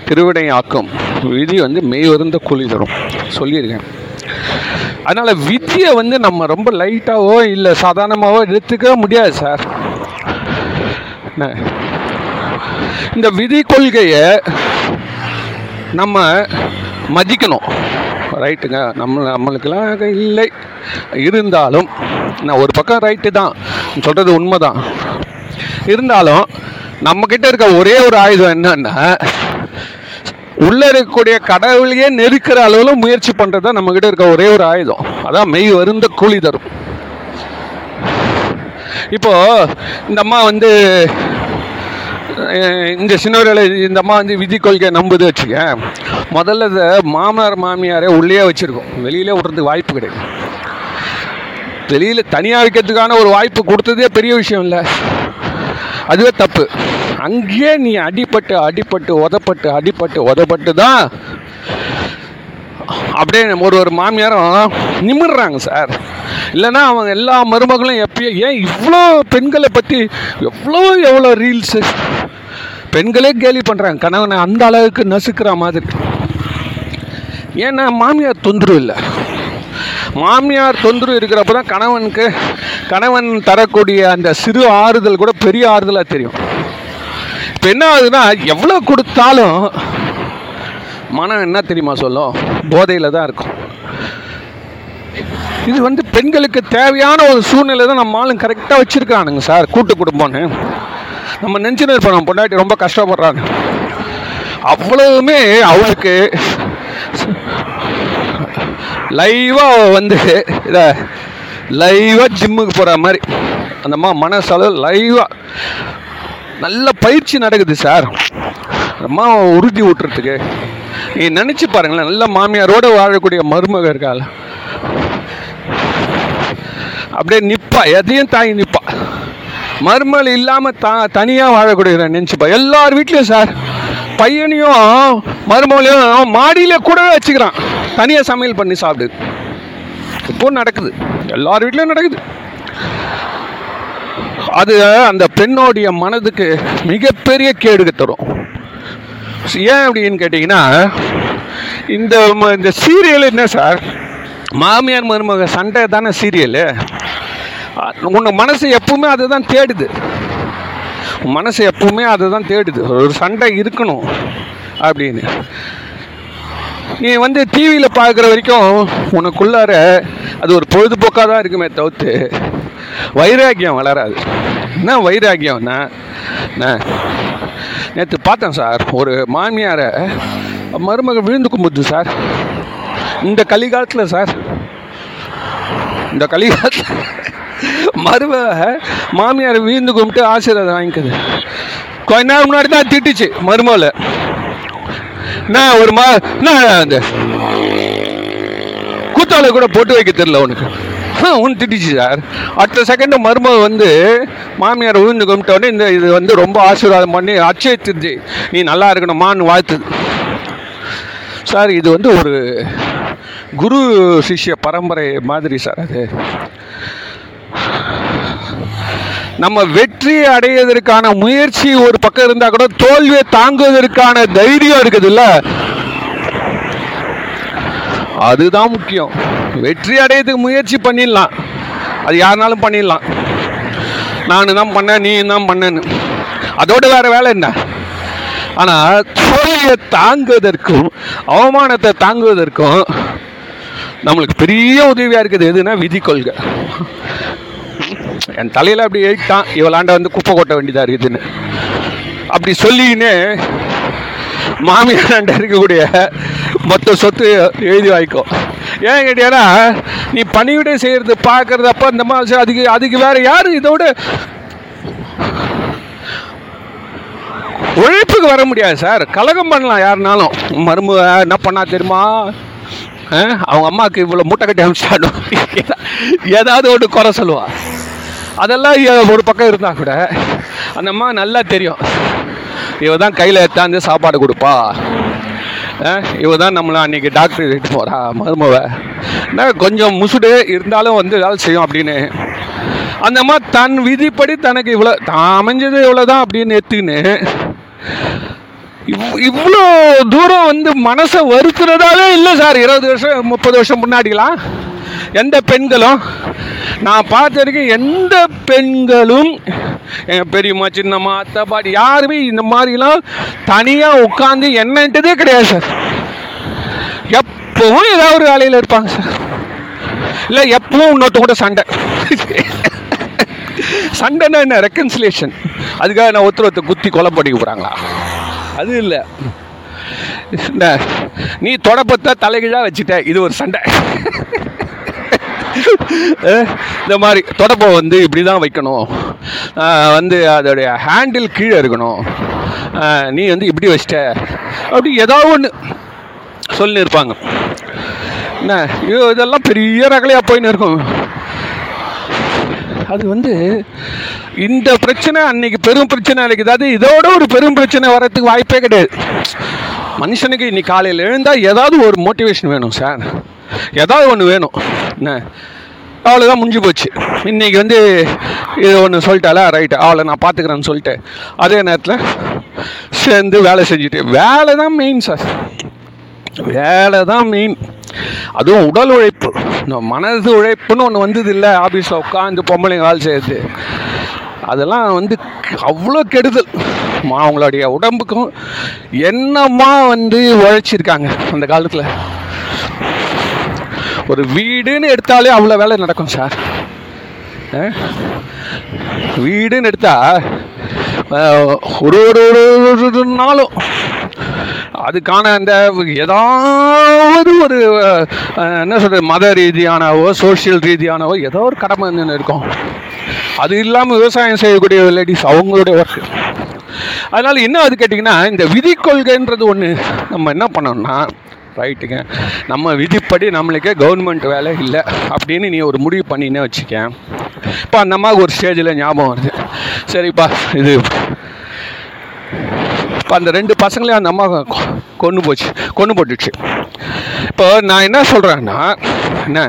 திருவிடை ஆக்கும் விதி வந்து மெய் வருந்த கூலி தரும். சொல்லியிருக்கேன். அதனால் விதியை வந்து நம்ம ரொம்ப லைட்டாகவோ இல்லை சாதாரணமாகவோ எடுத்துக்க முடியாது சார். இந்த விதி கொள்கையை நம்ம மதிக்கணும். ரைட்டுங்க நம்ம நம்மளுக்கெல்லாம் இல்லை. இருந்தாலும் நான் ஒரு பக்கம் ரைட்டு தான். சொல்கிறது உண்மை தான் இருந்தாலும் நம்மக்கிட்ட இருக்க ஒரே ஒரு ஆயுதம் என்னன்னா உள்ளே இருக்கக்கூடிய கடவுளையே நெருக்கிற அளவில் முயற்சி பண்ணுறது தான் நம்மக்கிட்ட இருக்க ஒரே ஒரு ஆயுதம். அதான் மெய் வருந்த கூலி தரும். இப்போ இந்த அம்மா வந்து இந்த சின்னவர்களை இந்த அம்மா வந்து விதி கொள்கையை நம்புது வச்சுக்க முதல்ல இதை மாமனார் மாமியாரே உள்ளே வச்சுருக்கோம். வெளியிலே விட்றதுக்கு வாய்ப்பு கிடையாது. வெளியில் தனியாக வைக்கிறதுக்கான ஒரு வாய்ப்பு கொடுத்ததே பெரிய விஷயம் இல்லை. அதுவே தப்பு. அங்கேயே நீ அடிபட்டு அடிபட்டு உதப்பட்டு அடிபட்டு உதப்பட்டு தான் அப்படியே ஒரு ஒரு மாமியாரும் நிமிடுறாங்க சார். இல்லைன்னா அவங்க எல்லா மருமகளும் எப்பயும் ஏன் இவ்வளோ பெண்களை பற்றி எவ்வளோ எவ்வளோ ரீல்ஸு பெண்களே கேலி பண்ணுறாங்க கணவனை அந்த அளவுக்கு நசுக்கிற மாதிரி. ஏன்னா மாமியார் தொந்தரவு இல்லை. மாமியார் தொந்தரவு இருக்கிறப்ப தான் கணவனுக்கு கணவன் தரக்கூடிய அந்த சிறு ஆறுதல் கூட பெரிய ஆறுதலாக தெரியும். இப்போ என்ன ஆகுதுன்னா எவ்வளோ கொடுத்தாலும் மனம் என்ன தெரியுமா சொல்லும்? போதையில் தான் இருக்கும். இது வந்து பெண்களுக்கு தேவையான ஒரு சூழ்நிலை தான் நம்ம ஆளுங்க கரெக்டாக வச்சுருக்கானுங்க சார் கூட்டு குடும்பம்னு. நம்ம நெஞ்சினர் இருப்போம் நம்ம பொண்டாட்டி ரொம்ப கஷ்டப்படுறாங்க. அவ்வளவுமே அவளுக்கு லைவாக வந்து இதை லைவாக ஜிம்முக்கு போகிற மாதிரி. அந்தம்மா மனசளவு லைவாக நல்ல பயிற்சி நடக்குது சார் அம்மா உறுதி ஊட்டுறதுக்கு. நீ நினச்சி பாருங்களேன் நல்ல மாமியாரோட வாழக்கூடிய மருமக இருக்காள் அப்படியே நிற்பா எதையும் தாங்கி நிற்பா மருமகள் இல்லாமல் தா தனியாக வாழக்கூடிய நினச்சிப்பா. எல்லார் வீட்லேயும் சார் பையனையும் மருமகளையும் மாடியில் கூடவே வச்சுக்கிறான். தனியாக சமையல் பண்ணி சாப்பிடுது இப்போ நடக்குது. எல்லார் வீட்லேயும் நடக்குது. அது அந்த பெண்ணோடைய மனதுக்கு மிகப்பெரிய கேடுக்கு தரும். ஏன் அப்படின்னு கேட்டிங்கன்னா இந்த இந்த சீரியல் என்ன சார்? மாமியார் மருமக சண்டை தானே சீரியலு. உன்னை மனசு எப்பவுமே அதுதான் தேடுது. மனசு எப்பவுமே அதுதான் தேடுது. ஒரு சண்டை இருக்கணும் அப்படின்னு. நீ வந்து டிவியில் பார்க்குற வரைக்கும் உனக்குள்ளார அது ஒரு பொழுதுபோக்காக தான் இருக்குமே தவிர்த்து வைராக்கியம் வளராது. என்ன வைராக்கியம்னா என்ன? நேற்று பார்த்தேன் சார் ஒரு மாமியாரை மருமகள் விழுந்து கும்பிடுது சார். இந்த கலிகாலத்தில் சார் இந்த கலிகாலத்தில் மருமக மாமியார் வீழ்ந்து கும்பிட்டு ஆசீர்வாதம் வாங்கிக்குது. கொஞ்ச நேரம் முன்னாடி தான் திட்டுச்சு மருமலை என்ன ஒரு மா என்ன அந்த கூத்தாளை கூட போட்டு வைக்க தெரியல உனக்கு. உன் திட்டிச்சு சார். அடுத்த செகண்டு மருமக வந்து மாமியார் உழுந்து கும்பிட்டோடனே இந்த இது வந்து ரொம்ப ஆசீர்வாதம் பண்ணி அச்சயத்திருச்சு நீ நல்லா இருக்கணுமான்னு வாழ்த்துது சார் இது வந்து ஒரு குரு சிஷ்ய பரம்பரை மாதிரி சார் அது. நம்ம வெற்றி அடைவதற்கான முயற்சி ஒரு பக்கம் இருந்தால் கூட தோல்வியை தாங்குவதற்கான தைரியம் இருக்குதுல்ல? அதுதான் முக்கியம். வெற்றி அடையிறதுக்கு முயற்சி பண்ணிடலாம். அது யாருனாலும் பண்ணிடலாம். நான் தான் பண்ணேன் நீ தான் பண்ணேன்னு. அதோட வேற வேலை என்ன? ஆனால் தோல்வியை தாங்குவதற்கும் அவமானத்தை தாங்குவதற்கும் நம்மளுக்கு பெரிய உதவியாக இருக்குது. எதுனா விதி கொள்கை. என் தலையில் அப்படி எழுட்டான் இவளாண்ட வந்து குப்பை கொட்ட வேண்டியதாக இருக்குதுன்னு. அப்படி சொல்லிக்கினே மாமியாண்ட இருக்கக்கூடிய மொத்த சொத்து எழுதி வாய்க்கோ ஏன் கேட்டியானா நீ பணிவிடை செய்கிறது பார்க்குறதப்ப இந்த மாதிரி அதுக்கு அதுக்கு வேறு யார்? இதோட உழைப்புக்கு வர முடியாது சார். கலகம் பண்ணலாம் யாருனாலும். மருமக என்ன பண்ணா தெரியுமா? அவங்க அம்மாவுக்கு இவ்வளோ மூட்டை கட்டி அனுப்பிச்சாடும் ஏதாவது ஒன்று குறை சொல்லுவா. அதெல்லாம் ஒரு பக்கம் இருந்தால் கூட அந்த அம்மா நல்லா தெரியும். இவ தான் கையில் எடுத்தாந்து சாப்பாடு கொடுப்பா. ஆ, இவ தான் நம்மளை அன்றைக்கி டாக்டர் கிட்ட போகிறா மருமவ. என்ன கொஞ்சம் முசுடு இருந்தாலும் வந்து வேலை செய்யும் அப்படின்னு. அந்த அம்மா தன் விதிப்படி தனக்கு இவ்வளோ தான் அமைஞ்சது இவ்வளோ தான் அப்படின்னு எடுத்துக்கின்னு இவ்- இவ்வளோ தூரம் வந்து மனசை வருத்துறதாவே இல்லை சார். இருபது வருஷம் முப்பது வருஷம் முன்னாடிலாம். எந்த பெண்களும் நான் பார்த்த வரைக்கும் எந்த பெண்களும் எங்கள் பெரியம்மா சின்னம்மா அத்தை பாட்டி யாருமே இந்த மாதிரிலாம் தனியாக உட்காந்து என்னன்ட்டதே கிடையாது சார். எப்பவும் ஏதாவது ஒரு வேலையில் இருப்பாங்க சார். இல்லை எப்பவும் இன்னொருத்த கூட சண்டை. சண்டைன்னா என்ன? ரெக்கன்சிலேஷன் அதுக்காக நான் ஒருத்தர் ஒருத்தர் குத்தி கொலை பண்ணிக்க போகிறாங்களா அது இல்லை. நீ தொடப்பத்தை தலைகீழாக வச்சுட்ட இது ஒரு சண்டை. <laughs> இந்த மாதிரி தொடப்பை வந்து இப்படி தான் வைக்கணும் வந்து அதோடைய ஹேண்டில் கீழே இருக்கணும். நீ வந்து இப்படி வச்சிட்ட. அப்படி ஏதாவது ஒன்று சொல்லியிருப்பாங்க என்ன ஐயோ இதெல்லாம் பெரிய ரகலையாக போயின்னு இருக்கும். அது வந்து இந்த பிரச்சனை அன்னைக்கு பெரும் பிரச்சனை இருக்குது அது இதோட ஒரு பெரும் பிரச்சனை வர்றதுக்கு வாய்ப்பே கிடையாது. மனுஷனுக்கு இன்னைக்கு காலையில் எழுந்தால் ஏதாவது ஒரு மோட்டிவேஷன் வேணும் சார் ஏதாவது ஒன்று வேணும். என்ன? அவ்வளோதான் முடிஞ்சு போச்சு. இன்றைக்கி வந்து இது ஒன்று சொல்லிட்டால ரைட்டு அவளை நான் பார்த்துக்கிறேன்னு சொல்லிட்டு அதே நேரத்தில் சேர்ந்து வேலை செஞ்சுட்டு வேலை தான் மெயின் சார் வேலை தான் மெயின் அதுவும் உடல் உழைப்பு. இந்த மனது உழைப்புன்னு ஒன்று வந்தது இல்லை. ஆஃபீஸில் உட்காந்து பொம்பளைங்க வேலை செய்யுது அதெல்லாம் வந்து அவ்வளோ கெடுதல். மா- அவங்களுடைய உடம்புக்கும் என்னம்மா வந்து உழைச்சிருக்காங்க அந்த காலத்தில்? ஒரு வீடுன்னு எடுத்தாலே அவ்வளோ வேலை நடக்கும் சார். வீடுன்னு எடுத்தா ஒரு ஒரு ஒரு ஒரு நாளும் அதுக்கான அந்த ஏதாவது ஒரு என்ன சொல்கிறது மத ரீதியானவோ சோஷியல் ரீதியானவோ ஏதோ ஒரு கடமை வந்து இருக்கும். அது இல்லாமல் விவசாயம் செய்யக்கூடிய லேடிஸ் அவங்களுடைய ஒர்க்கு அதனால் என்ன அது கேட்டிங்கன்னா இந்த விதி கொள்கைன்றது ஒன்று நம்ம என்ன பண்ணோம்னா ரைட்டுங்க நம்ம விதிப்படி நம்மளுக்கே கவர்மெண்ட் வேலை இல்லை அப்படின்னு நீ ஒரு முடிவு பண்ணினே வச்சுக்க இப்போ அந்த அம்மாவுக்கு ஒரு ஸ்டேஜில் ஞாபகம் வருது. சரிப்பா இது இப்போ அந்த ரெண்டு பசங்களையும் அந்த அம்மா கொண்டு கொன்று போச்சு கொன்று போட்டுச்சு. இப்போ நான் என்ன சொல்கிறேன்னா என்ன?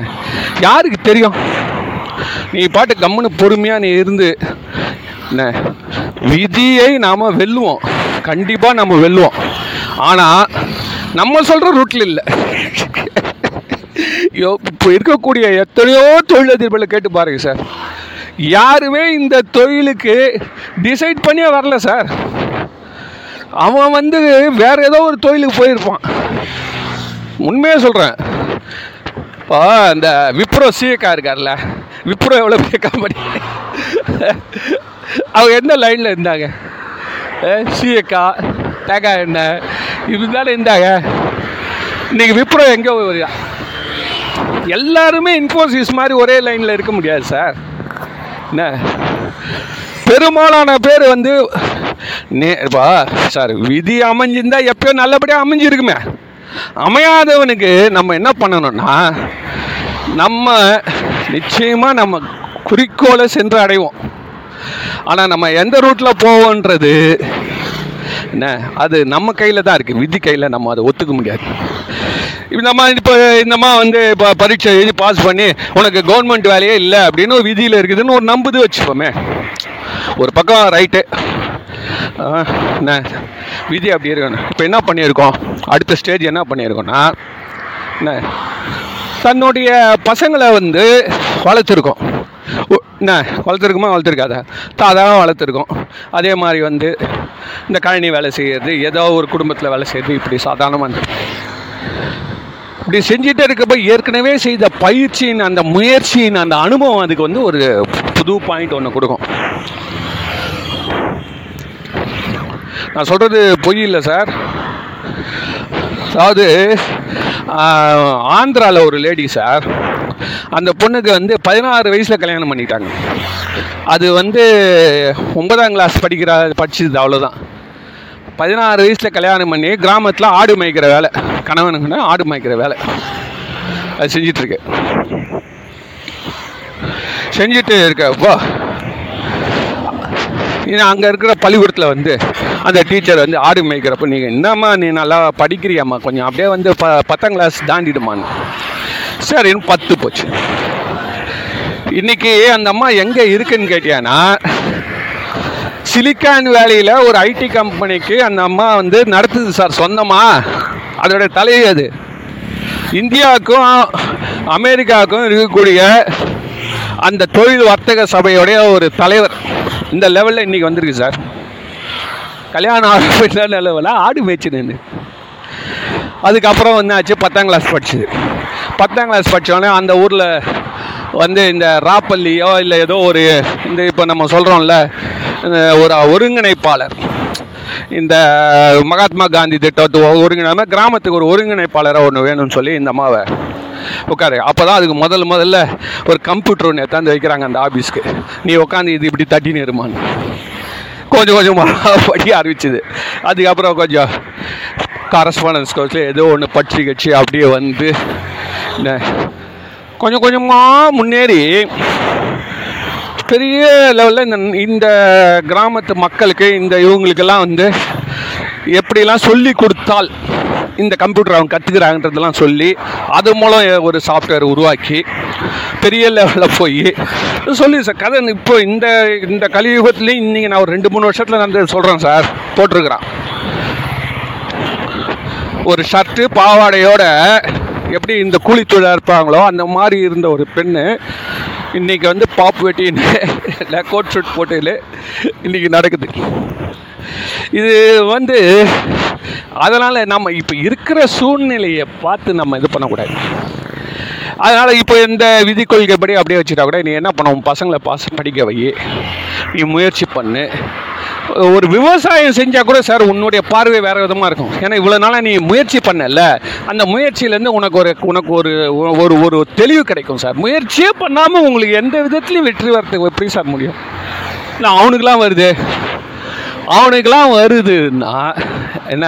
யாருக்கு தெரியும்? நீ பாட்டு கம்முன்னு பொறுமையாக நீ இருந்து என்ன? விதியை நாம் வெல்லுவோம். கண்டிப்பாக நம்ம வெல்லுவோம். ஆனால் நம்ம சொல்கிற ரூட்டில் இல்லை. ஐயோ இப்போ இருக்கக்கூடிய எத்தனையோ தொழிலதிபர்களை கேட்டு பாருங்கள் சார். யாருமே இந்த தொழிலுக்கு டிசைட் பண்ணியே வரல சார். அவன் வந்து வேறு ஏதோ ஒரு தொழிலுக்கு போயிருப்பான். உண்மையாக சொல்கிறேன் இப்போ இந்த விப்ரோ சிஏக்கா இருக்கார்ல விப்ரோ எவ்வளோ பெரிய கம்பெனி அவங்க எந்த லைனில் இருந்தாங்க? சிஏக்கா தேங்காய் எண்ணெய் இருந்தாலும் இருந்தாங்க இன்றைக்கி விப்ரோ எங்கே வருதா எல்லாருமே இன்ஃபோசிஸ் மாதிரி ஒரே லைனில் இருக்க முடியாது சார். என்ன? பெரும்பாலான பேர் வந்து நே சார் விதி அமைஞ்சிருந்தா எப்பயோ நல்லபடியாக அமைஞ்சிருக்குமே. அமையாதவனுக்கு நம்ம என்ன பண்ணணும்னா நம்ம நிச்சயமாக நம்ம குறிக்கோளை சென்று அடைவோம். ஆனால் நம்ம எந்த ரூட்டில் போவோன்றது என்ன? அது நம்ம கையில் தான் இருக்குது விதி கையில் நம்ம அதை ஒத்துக்க முடியாது. இந்தம்மா இப்போ இந்தம்மா வந்து இப்போ பரீட்சை எழுதி பாஸ் பண்ணி உனக்கு கவர்மெண்ட் வேலையே இல்லை அப்படின்னு ஒரு விதியில் இருக்குதுன்னு ஒரு நம்புது வச்சுப்போமே ஒரு பக்கம் ரைட்டு என்ன? விதி அப்படி இருக்கணும். இப்போ என்ன பண்ணியிருக்கோம்? அடுத்த ஸ்டேஜ் என்ன பண்ணியிருக்கோம்னா என்ன? தன்னுடைய பசங்களை வந்து வளர்த்துருக்கோம். என்ன வளர்த்துருக்குமா? வளர்த்துருக்காதா? தாதாக வளர்த்துருக்கோம். அதே மாதிரி வந்து இந்த கழனி வேலை செய்கிறது ஏதோ ஒரு குடும்பத்தில் வேலை செய்கிறது இப்படி சாதாரணமாக இப்படி செஞ்சுட்டே இருக்கப்போ ஏற்கனவே செய்த பயிற்சியின் அந்த முயற்சியின் அந்த அனுபவம் அதுக்கு வந்து ஒரு புது பாயிண்ட் ஒன்று கொடுக்கும். நான் சொல்கிறது பொய் இல்லை சார் அதாவது ஆந்திராவில் ஒரு லேடி சார் அந்த பொண்ணுக்கு வந்து பதினாறு வயசில் கல்யாணம் பண்ணிட்டாங்க. அது வந்து ஒன்பதாம் கிளாஸ் படிக்கிற படிச்சது அவ்வளோதான் பதினாறு வயசில் கல்யாணம் பண்ணி கிராமத்தில் ஆடு மேய்க்கிற வேலை. கணவனுக்குன்னா ஆடு மேய்க்கிற வேலை. அது செஞ்சிட்ருக்கு. செஞ்சுட்டு இருக்கப்போ ஏன்னா அங்கே இருக்கிற பள்ளிக்கூடத்தில் வந்து அந்த டீச்சர் வந்து ஆடு மேய்க்கிறப்ப நீங்கள் என்னம்மா நீ நல்லா படிக்கிறியாம்மா கொஞ்சம் அப்படியே வந்து ப பத்தாம் கிளாஸ் தாண்டிடுமான்னு. சரின்னு பத்து போச்சு. இன்னைக்கு அந்த அம்மா எங்கே இருக்குன்னு கேட்டியானா சிலிக்கான் வேலியில் ஒரு ஐடி கம்பெனிக்கு அந்த அம்மா வந்து நடத்துது சார் சொந்தமாக அதோட தலை அது. இந்தியாவுக்கும் அமெரிக்காவுக்கும் இருக்கக்கூடிய அந்த தொழில் வர்த்தக சபையுடைய ஒரு தலைவர் இந்த லெவலில் இன்றைக்கி வந்திருக்கு சார். கல்யாணம் ஆக லெவலில் ஆடு மேய்ச்சினு அதுக்கப்புறம் வந்து ஆச்சு பத்தாம் கிளாஸ் படிச்சுது. பத்தாம் கிளாஸ் படித்தோடனே அந்த ஊரில் வந்து இந்த ராப்பள்ளியோ இல்லை ஏதோ ஒரு இந்த இப்போ நம்ம சொல்கிறோம்ல ஒரு ஒருங்கிணைப்பாளர். இந்த மகாத்மா காந்தி திட்டத்தை ஒருங்கிணைமை கிராமத்துக்கு ஒரு ஒருங்கிணைப்பாளராக ஒன்று வேணும்னு சொல்லி இந்த அம்மாவை உட்காரு. அப்போ தான் அதுக்கு முதல்ல முதல்ல ஒரு கம்ப்யூட்டர் ஒன்று எடுத்தாந்து வைக்கிறாங்க அந்த ஆஃபீஸ்க்கு நீ உட்காந்து இது இப்படி தட்டின்னு இருமான்னு கொஞ்சம் கொஞ்சமாக படிக்க ஆரம்பிச்சுது. அதுக்கப்புறம் கொஞ்சம் கரஸ்பாண்டன்ஸ் கோர்ஸில் ஏதோ ஒன்று பற்றி கட்சி அப்படியே வந்து இந்த கொஞ்சம் கொஞ்சமாக முன்னேறி பெரிய லெவலில் இந்த இந்த கிராமத்து மக்களுக்கு இந்த இவங்களுக்கெல்லாம் வந்து எப்படிலாம் சொல்லி கொடுத்தால் இந்த கம்ப்யூட்டர் அவங்க கற்றுக்கிறாங்கன்றதெல்லாம் சொல்லி அது மூலம் ஒரு சாஃப்ட்வேர் உருவாக்கி பெரிய லெவலில் போய் சொல்லி சார் கதை இப்போ இந்த இந்த கலியுகத்துலேயும் இன்றைக்கி நான் ஒரு ரெண்டு மூணு வருஷத்தில் நான் சொல்கிறேன் சார் போட்டிருக்கிறான். ஒரு ஷர்ட்டு பாவாடையோட எப்படி இந்த கூலி தொழிலாக இருப்பாங்களோ அந்த மாதிரி இருந்த ஒரு பெண்ணு இன்றைக்கி வந்து பாப் வெட்டின்னு இல்லை <laughs> கோட் ஷூட் போட்டு இன்றைக்கி நடக்குது. இது வந்து அதனால் நம்ம இப்போ இருக்கிற சூழ்நிலையை பார்த்து நம்ம இது பண்ணக்கூடாது. அதனால் இப்போ இந்த விதி கொள்கைப்படி அப்படியே வச்சுட்டா கூட நீ என்ன பண்ணுவோம் பசங்களை பாச படிக்க வை. நீ முயற்சி பண்ணு. ஒரு விவசாயம் செஞ்சால் கூட சார் உன்னுடைய பார்வை வேறு விதமாக இருக்கும். ஏன்னா இவ்வளோ நாளாக நீ முயற்சி பண்ணல. அந்த முயற்சியிலேருந்து உனக்கு ஒரு உனக்கு ஒரு ஒரு ஒரு தெளிவு கிடைக்கும் சார். முயற்சியே பண்ணாமல் உங்களுக்கு எந்த விதத்துலையும் வெற்றி வரத்துக்கு எப்படி சார் முடியும்? இல்லை அவனுக்கெல்லாம் வருது. அவனுக்கெல்லாம் வருதுன்னா என்ன?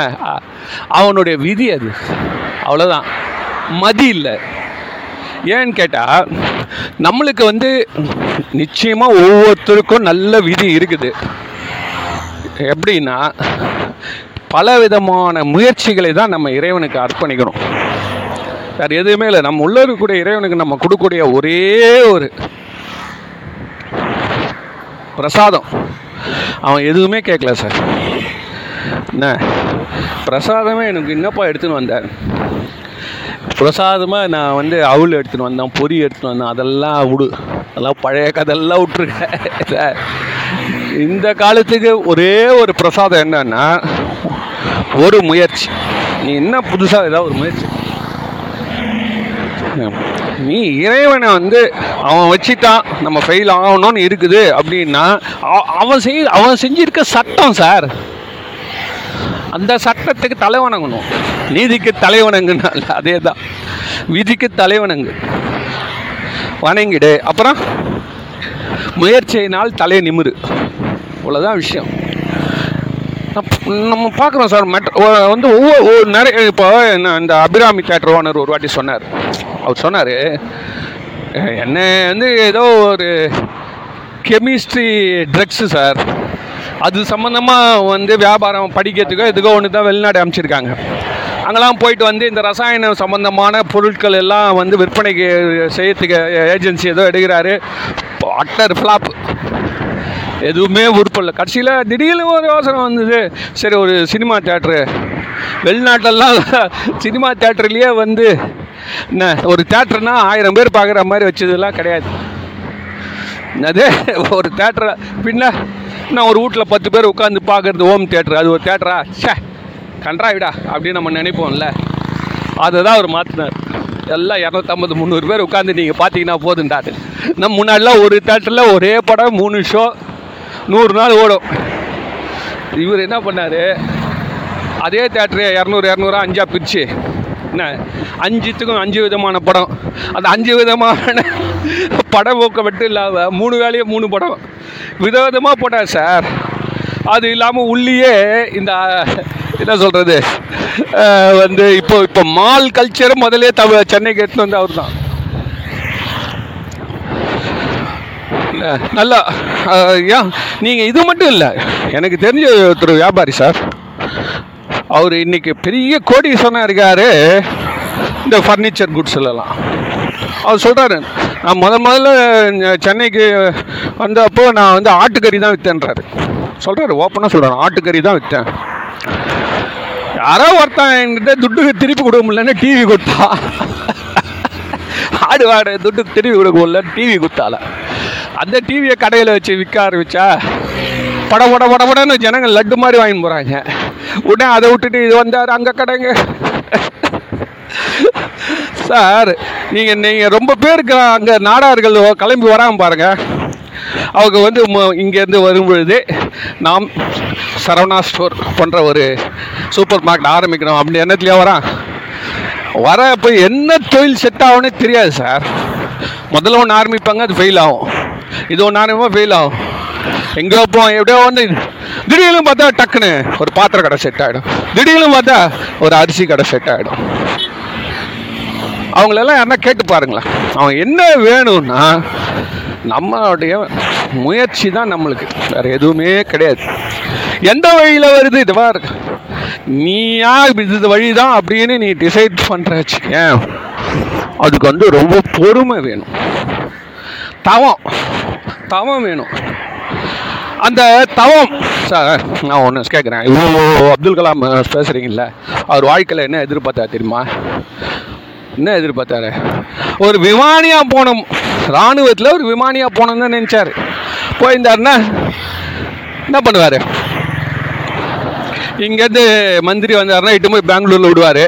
அவனுடைய விதி அது. அவ்வளோதான் மதி இல்லை. ஏன்னு கேட்டால் நம்மளுக்கு வந்து நிச்சயமாக ஒவ்வொருத்தருக்கும் நல்ல விதி இருக்குது. எப்படின்னா பல விதமான முயற்சிகளை தான் நம்ம இறைவனுக்கு அர்ப்பணிக்கணும் வேறு எதுவுமே இல்லை. நம்ம உள்ள இருக்கக்கூடிய இறைவனுக்கு நம்ம கொடுக்கக்கூடிய ஒரே ஒரு பிரசாதம். அவன் எதுவுமே கேட்கல சார். என்ன? பிரசாதமே எனக்கு என்னப்பா எடுத்துன்னு வந்தேன் பிரசாதமாக நான் வந்து அவுள் எடுத்துன்னு வந்தேன் பொரி எடுத்துன்னு வந்தேன். அதெல்லாம் விடு அதெல்லாம் பழைய கதெல்லாம் விட்ருக்க இந்த காலத்துக்கு ஒரே ஒரு பிரசாதம் என்னன்னா ஒரு முயற்சி. நீ என்ன புதுசாக ஏதாவது ஒரு முயற்சி. நீ இறைவனை வந்து அவன் வச்சுட்டான் நம்ம ஃபெயில் ஆகணும்னு இருக்குது அப்படின்னா அவ- அவன் செய் அவன் செஞ்சிருக்க சட்டம் சார். அந்த சட்டத்துக்கு தலைவணங்கணும். நீதிக்கு தலைவணங்குனால அதே தான் விதிக்கு தலைவணங்கு. வணங்கிடு. அப்புறம் முயற்சியினால் தலை நிமிரு. இவ்வளோதான் விஷயம். நம்ம பார்க்குறோம் சார் மெட் வந்து ஒவ்வொரு நிறைய இப்போ இந்த அபிராமி தேட்டர் ஓனர் ஒரு வாட்டி சொன்னார். அவர் சொன்னார் என்ன வந்து ஏதோ ஒரு கெமிஸ்ட்ரி ட்ரக்ஸு சார். அது சம்மந்தமாக வந்து வியாபாரம் படிக்கிறதுக்கோ எதுக்கோ ஒன்று தான் வெளிநாடு அமைச்சிருக்காங்க. அங்கெல்லாம் போயிட்டு வந்து இந்த ரசாயனம் சம்மந்தமான பொருட்கள் எல்லாம் வந்து விற்பனைக்கு செய்யறதுக்கு ஏஜென்சி ஏதோ எடுக்கிறாரு. Utter flop. எதுவுமே உருப்படல. கடைசியில் திடீர்னு ஒரு யோசனை வந்தது. சரி ஒரு சினிமா தேட்ரு வெளிநாட்டெல்லாம் <laughs> சினிமா தேட்டர்லேயே வந்து என்ன ஒரு தேட்டர்னா ஆயிரம் பேர் பார்க்குற மாதிரி வச்சதெல்லாம் கிடையாது. அதே ஒரு தேட்டரை பின்ன நான் ஒரு வீட்டில் பத்து பேர் உட்காந்து பார்க்குறது ஹோம் தேட்டர் அது ஒரு தேட்டரா சே கன்றாவிடா அப்படின்னு நம்ம நினைப்போம்ல. அதை தான் அவர் மாற்றினார் எல்லாம் இரநூத்தம்பது முந்நூறு பேர் உட்காந்து நீங்கள் பார்த்தீங்கன்னா போதுண்டாரு. நம்ம முன்னாடிலாம் ஒரு தேட்டரில் ஒரே படம் மூணு ஷோ நூறு நாள் ஓடும். இவர் என்ன பண்ணார்? அதே தேட்டரு இரநூறு இரநூறு அஞ்சா பிரிச்சு. என்ன? அஞ்சுத்துக்கும் அஞ்சு விதமான படம். அந்த அஞ்சு விதமான படம் போக்க மட்டும் இல்லாமல் மூணு வேலையே மூணு படம். விதவிதமாக போட்டார் சார். அது இல்லாமல் உள்ளேயே இந்த என்ன சொல்கிறது வந்து இப்போ இப்போ மால் கல்ச்சரை முதலே தவ சென்னைக்கு எடுத்துன்னு வந்து அவர் தான் நல்லா ஐயா ஏன் நீங்கள் இது மட்டும் இல்லை. எனக்கு தெரிஞ்ச ஒருத்தர் வியாபாரி சார். அவர் இன்னைக்கு பெரிய கோடீஸ்வரனாக இருக்காரு. இந்த ஃபர்னிச்சர் குட்ஸ்லலாம் அவர் சொல்கிறாரு நான் முத முதல்ல சென்னைக்கு வந்தப்போ நான் வந்து ஆட்டுக்கறி தான் விற்றேன்றாரு சொல்கிறாரு ஓப்பனாக சொல்கிறாரு ஆட்டுக்கறி தான் விற்றேன் யாரோ ஒருத்தன் என்கிட்ட துட்டு திருப்பி கொடுக்க முடியலன்னு டிவி கொடுத்தா. ஆடு வாடு துட்டு திருப்பி கொடுக்க முடியல டிவி கொடுத்தால அந்த டிவியை கடையில் வச்சு விற்க ஆரம்பிச்சா பட பட பட படன்னு ஜனங்க லட்டு மாதிரி வாங்கிட்டு போகிறாங்க உடனே அதை விட்டுட்டு இது வந்தார் அங்கே கடைங்க. சார் நீங்கள் நீங்கள் ரொம்ப பேருக்கு அங்கே நாடார்கள் கிளம்பி வராமல் பாருங்கள் அவங்க வந்து இங்கேருந்து வரும்பொழுது நாம் சரவணா ஸ்டோர் போன்ற ஒரு சூப்பர் மார்க்கெட் ஆரம்பிக்கணும். அப்படி எண்ணத்துலேயே வரான் வர இப்போ என்ன தொழில் செட் ஆகும்னே தெரியாது சார் முதல்ல ஒன்று ஆரம்பிப்பாங்க அது ஃபெயில் ஆகும். இது ஒன்று ஆரம்பிப்போம் ஃபெயில் ஆகும். எங்கேயோ போவோம் எப்படியோ வந்து திடீர்னு பார்த்தா டக்குன்னு ஒரு பாத்திர கடை செட் ஆகிடும் திடீர்னு பார்த்தா ஒரு அரிசி கடை செட் ஆகிடும் அவங்களெல்லாம் யாருன்னா கேட்டு பாருங்களேன். அவன் என்ன வேணும்னா நம்மளுடைய முயற்சி தான் நம்மளுக்கு. வேற எதுவுமே கிடையாது. எந்த வழியில் வருது? இதுவா இருக்கு நீயா இது வழி தான் அப்படின்னு நீ டிசைட் பண்ணுற வச்சுக்கேன் அதுக்கு வந்து ரொம்ப பொறுமை வேணும். தவம். தவம் வேணும். அந்த தவம். சார் நான் ஒன்று கேட்குறேன் இவ்வளோ அப்துல் கலாம் பேசுகிறீங்கல்ல அவர் வாழ்க்கையில் என்ன எதிர்பார்த்தா தெரியுமா? என்ன எதிர்பார்த்தாரு? ஒரு விமானியாக போனோம் இராணுவத்தில் ஒரு விமானியாக போனோம்னு தான் நினச்சாரு. போயிருந்தாருன்னா என்ன பண்ணுவார்? இங்கேருந்து மந்திரி வந்தாருன்னா இட்டு போய் பெங்களூரில் விடுவார்.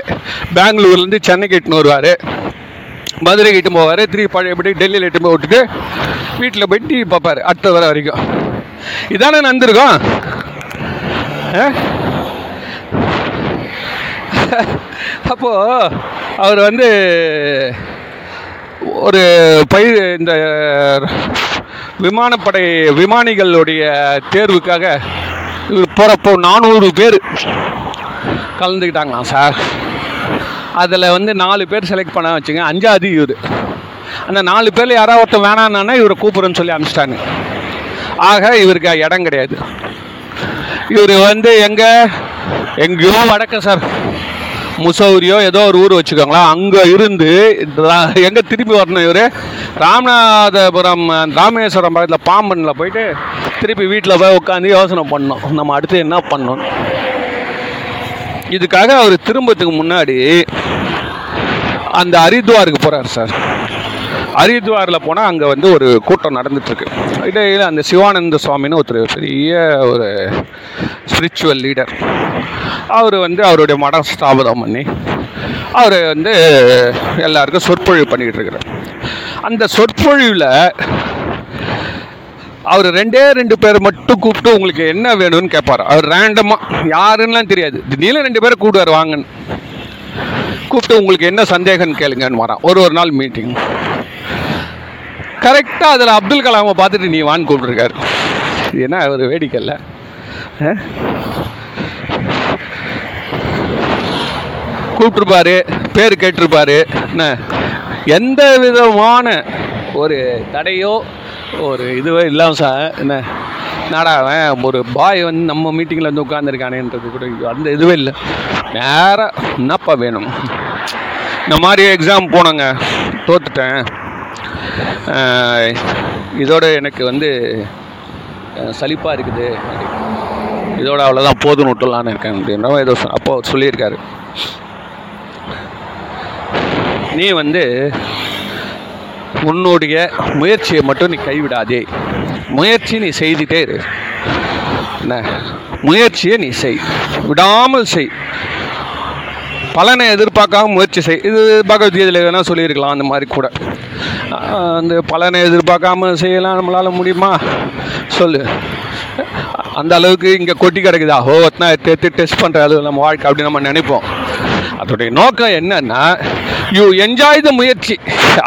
பெங்களூர்லேருந்து சென்னைக்கு இட்டுன்னு வருவார். மதுரைக்கு இட்டு போவார். திருப்பி பழையபடி டெல்லியில் இட்டு போய் விட்டுட்டு வீட்டில் போய் டிவி பார்ப்பார் அடுத்த வர வரைக்கும். இதானே நடந்திருக்கோம்? ஆ? அப்போது அவர் வந்து ஒரு பயிர் இந்த விமானப்படை விமானிகளுடைய தேர்வுக்காக இவர் போகிறப்போ நானூறு பேர் கலந்துக்கிட்டாங்களாம் சார். அதில் வந்து நாலு பேர் செலக்ட் பண்ண வச்சுங்க அஞ்சாவது இவர். அந்த நாலு பேரில் யாராவது ஒருத்தர் வேணான்னா இவரை கூப்பிடுறேன்னு சொல்லி அனுப்பிச்சிட்டாங்க. ஆக இவருக்கு இடம் கிடையாது. இவர் வந்து எங்கே? எங்கேயோ வடக்க சார். முசௌரியோ ஏதோ ஒரு ஊர் வச்சுக்கோங்களேன். அங்கே இருந்து எங்கே திருப்பி வரணும் இவர்? ராமநாதபுரம் ராமேஸ்வரம் பக்கத்தில் பாம்பனில் போயிட்டு திருப்பி வீட்டில் போய் உட்காந்து யோசனை பண்ணோம் நம்ம அடுத்து என்ன பண்ணோம் இதுக்காக அவர் திரும்பத்துக்கு முன்னாடி அந்த ஹரித்வாருக்கு போகிறார் சார். ஹரித்வாரில் போனால் அங்கே வந்து ஒரு கூட்டம் நடந்துட்டுருக்கு. இடையில அந்த சிவானந்த சுவாமின்னு ஒருத்தர் பெரிய ஒரு ஸ்பிரிச்சுவல் லீடர் அவர் வந்து அவருடைய மடம் ஸ்தாபனம் பண்ணி அவர் வந்து எல்லாருக்கும் சொற்பொழிவு பண்ணிக்கிட்டு இருக்கிறார் அந்த சொற்பொழிவில் அவர் ரெண்டே ரெண்டு பேர் மட்டும் கூப்பிட்டு உங்களுக்கு என்ன வேணும்னு கேட்பார் அவர் ரேண்டமாக யாருன்னுலாம் தெரியாது. திடீர்னு ரெண்டு பேரை கூப்பிடுவார் வாங்கன்னு. கூப்பிட்டு உங்களுக்கு என்ன சந்தேகம்னு கேளுங்கன்னு வரான் ஒரு ஒரு நாள் மீட்டிங் கரெக்டாக அதில் அப்துல் கலாமை பார்த்துட்டு நீ வான்னு கூப்பிட்ருக்காரு ஏன்னா என்ன ஒரு வேடிக்கை இல்லை? ஆ? கூப்பிட்ருப்பாரு பேர் கேட்டிருப்பாரு. என்ன எந்த விதமான ஒரு தடையோ ஒரு இதுவோ இல்லாமல் சார் என்ன என்னடா அவன் ஒரு பாய் வந்து நம்ம மீட்டிங்கில் வந்து உட்காந்துருக்கானேன்றது கூட அந்த இதுவே இல்லை. நேராக என்னப்பா வேணும்? இந்த மாதிரி எக்ஸாம் போனேங்க தோத்துட்டேன். இதோட எனக்கு வந்து சலிப்பாக இருக்குது. இதோட அவ்வளோதான் போதும் விட்டுலான்னு இருக்கேன் அப்படின்ற ஏதோ அப்போ அவர் சொல்லியிருக்காரு. நீ வந்து உன்னுடைய முயற்சியை மட்டும் நீ கைவிடாதே. முயற்சி நீ செய்துட்டே இரு. என்ன? முயற்சியை நீ செய். விடாமல் செய். பலனை எதிர்பார்க்காம முயற்சி செய் இது பகவத்கீதையில் வேணால் சொல்லியிருக்கலாம் அந்த மாதிரி கூட. அந்த பலனை எதிர்பார்க்காம செய்யலாம் நம்மளால் முடியுமா? சொல்லு. அந்த அளவுக்கு இங்கே கொட்டி கிடக்குதா? ஓ ஒத்தனா எடுத்து எடுத்து டெஸ்ட் பண்ணுற அளவு நம்ம வாழ்க்கை அப்படின்னு நம்ம நினைப்போம். அதோடைய நோக்கம் என்னன்னா யூ என்ஜாய் த முயற்சி.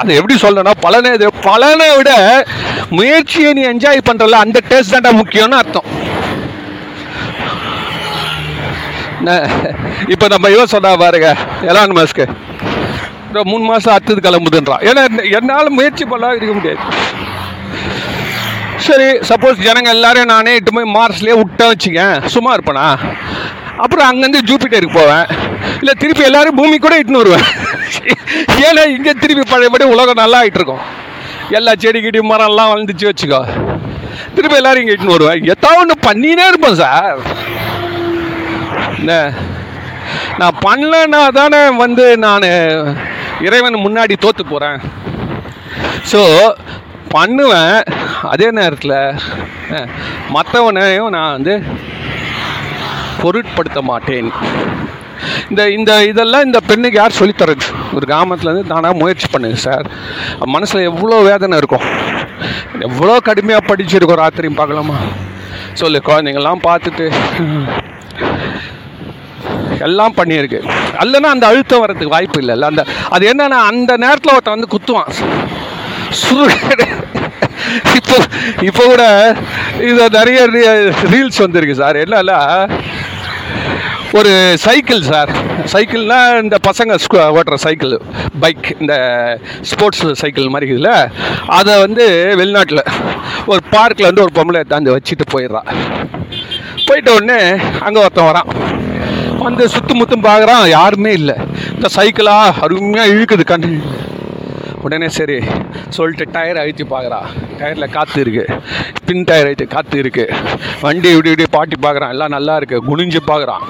அது எப்படி சொல்லணும்னா பலனை இது பலனை விட முயற்சியை நீ என்ஜாய் பண்ணுறல அந்த டேஸ்ட் தான்டா முக்கியம்னு அர்த்தம். இப்போ நம்ம இவன் சொன்னா பாருங்க எலான் மாஸ்க்கு. மூணு மாதம் அடுத்தது கிளம்புதுன்றான். ஏன்னா என்னால் முயற்சி பண்ணலாம் இருக்க முடியாது. சரி சப்போஸ் ஜனங்க எல்லாரையும் நானே இட்டு போய் மார்ஸ்லேயே விட்டேன் வச்சுக்க சும்மா இருப்பேனா? அப்புறம் அங்கேருந்து ஜூபிட்டருக்கு போவேன். இல்லை திருப்பி எல்லாரும் பூமி கூட இட்டுன்னு வருவேன். ஏன்னா இங்கே திருப்பி பழையபடி உலகம் நல்லா ஆகிட்டு இருக்கும் எல்லா செடி கிடி மரம்லாம் வளர்ந்துச்சு வச்சுக்கோ. திருப்பி எல்லாரும் இங்கே இட்டுன்னு வருவேன். எதாவது ஒன்று பண்ணினே இருப்பேன் சார். என்ன? நான் பண்ணலன்னா தானே வந்து நான் இறைவன் முன்னாடி தோத்து போகிறேன் ஸோ பண்ணுவேன். அதே நேரத்தில் மற்றவனையும் நான் வந்து பொருட்படுத்த மாட்டேன். இந்த இந்த இதெல்லாம் இந்த பெண்ணுக்கு யார் சொல்லித்தரது ஒரு கிராமத்துலேருந்து தானாக முயற்சி பண்ணுங்க சார். மனசில் எவ்வளோ வேதனை இருக்கும். எவ்வளோ கடுமையாக படிச்சிருக்கோம் ராத்திரியும் பார்க்கலாமா சொல்லு குழந்தைங்கள்லாம் பார்த்துட்டு எல்லாம் பண்ணியிருக்கு. அல்லனா அந்த அழுத்தம் வர்றதுக்கு வாய்ப்பு இல்லைல்ல அந்த அது என்னன்னா அந்த நேரத்தில் ஒருத்தன் வந்து குத்துவான். சுரு- இப்போ இப்போ கூட இது நிறைய ரீல்ஸ் வந்திருக்கு சார். என்னல்ல ஒரு சைக்கிள் சார். சைக்கிள்னா இந்த பசங்க ஸ்கூ- ஓட்டுற சைக்கிள் பைக் இந்த ஸ்போர்ட்ஸ் சைக்கிள் மாதிரி இருக்குதுல்ல. அதை வந்து வெளிநாட்டில் ஒரு பார்க்கில் வந்து ஒரு பொம்பளை தாண்டி வச்சுட்டு போயிடுறான் போயிட்ட உடனே அங்கே ஒருத்தன் வரான். வந்து சுத்து முத்தும் பார்க்குறான். யாருமே இல்லை. இந்த சைக்கிளா அருமையாக இழுக்குது கண் உடனே சரி சொல்லிட்டு டயர் அழுத்தி பார்க்குறா. டயரில் காற்று இருக்குது பின் டயர் அழுத்தி காற்று இருக்குது வண்டி இப்படி இப்படி பாட்டி பார்க்குறான். எல்லாம் நல்லா இருக்குது குனிஞ்சு பார்க்குறான்.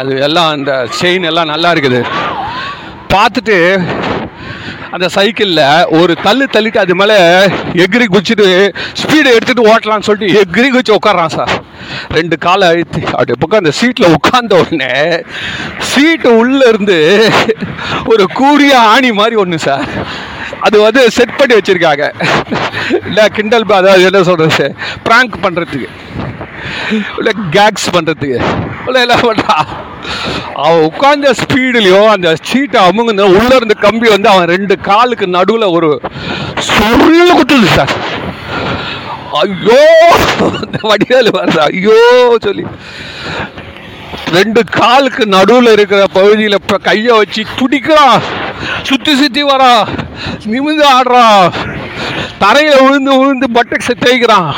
அது எல்லாம் அந்த செயின் எல்லாம் நல்லா இருக்குது. பார்த்துட்டு அந்த சைக்கிளில் ஒரு தள்ளு தள்ளிட்டு அது மேலே எகிரி குச்சிட்டு ஸ்பீடை எடுத்துகிட்டு ஓட்டலாம்னு சொல்லிட்டு எகிரி குச்சி உட்காடுறான் சார் ரெண்டு காலை அழுத்தி அப்படி பக்கம் அந்த சீட்டில் உட்காந்த உடனே சீட்டு உள்ளேருந்து ஒரு கூடிய ஆணி மாதிரி ஒன்று சார் அது வந்து செட் பண்ணி வச்சுருக்காங்க. இல்லை கிண்டல் அதாவது என்ன சொல்கிறது ப்ராங்க் பண்ணுறதுக்கு இல்லை கேக்ஸ் பண்ணுறதுக்கு இல்லை எல்லாம் பண்ணுறா அவன் உட்கார்ந்த ஸ்பீடுலையோ அந்த சீட்டை அமுங்க உள்ள இருந்த கம்பி வந்து அவன் ரெண்டு காலுக்கு நடுவில் ஒரு சுருள் குத்துது சார் ஐயோ அந்த வடிவேலு வருது ஐயோ சொல்லி. ரெண்டு காலுக்கு நடுவில் இருக்கிற பகுதியில் இப்போ கையை வச்சு துடிக்கிறான் சுற்றி சுற்றி வரான் நிமிந்து ஆடுறான் தரையில் விழுந்து விழுந்து பட்டக்ஸை தேய்க்கிறான்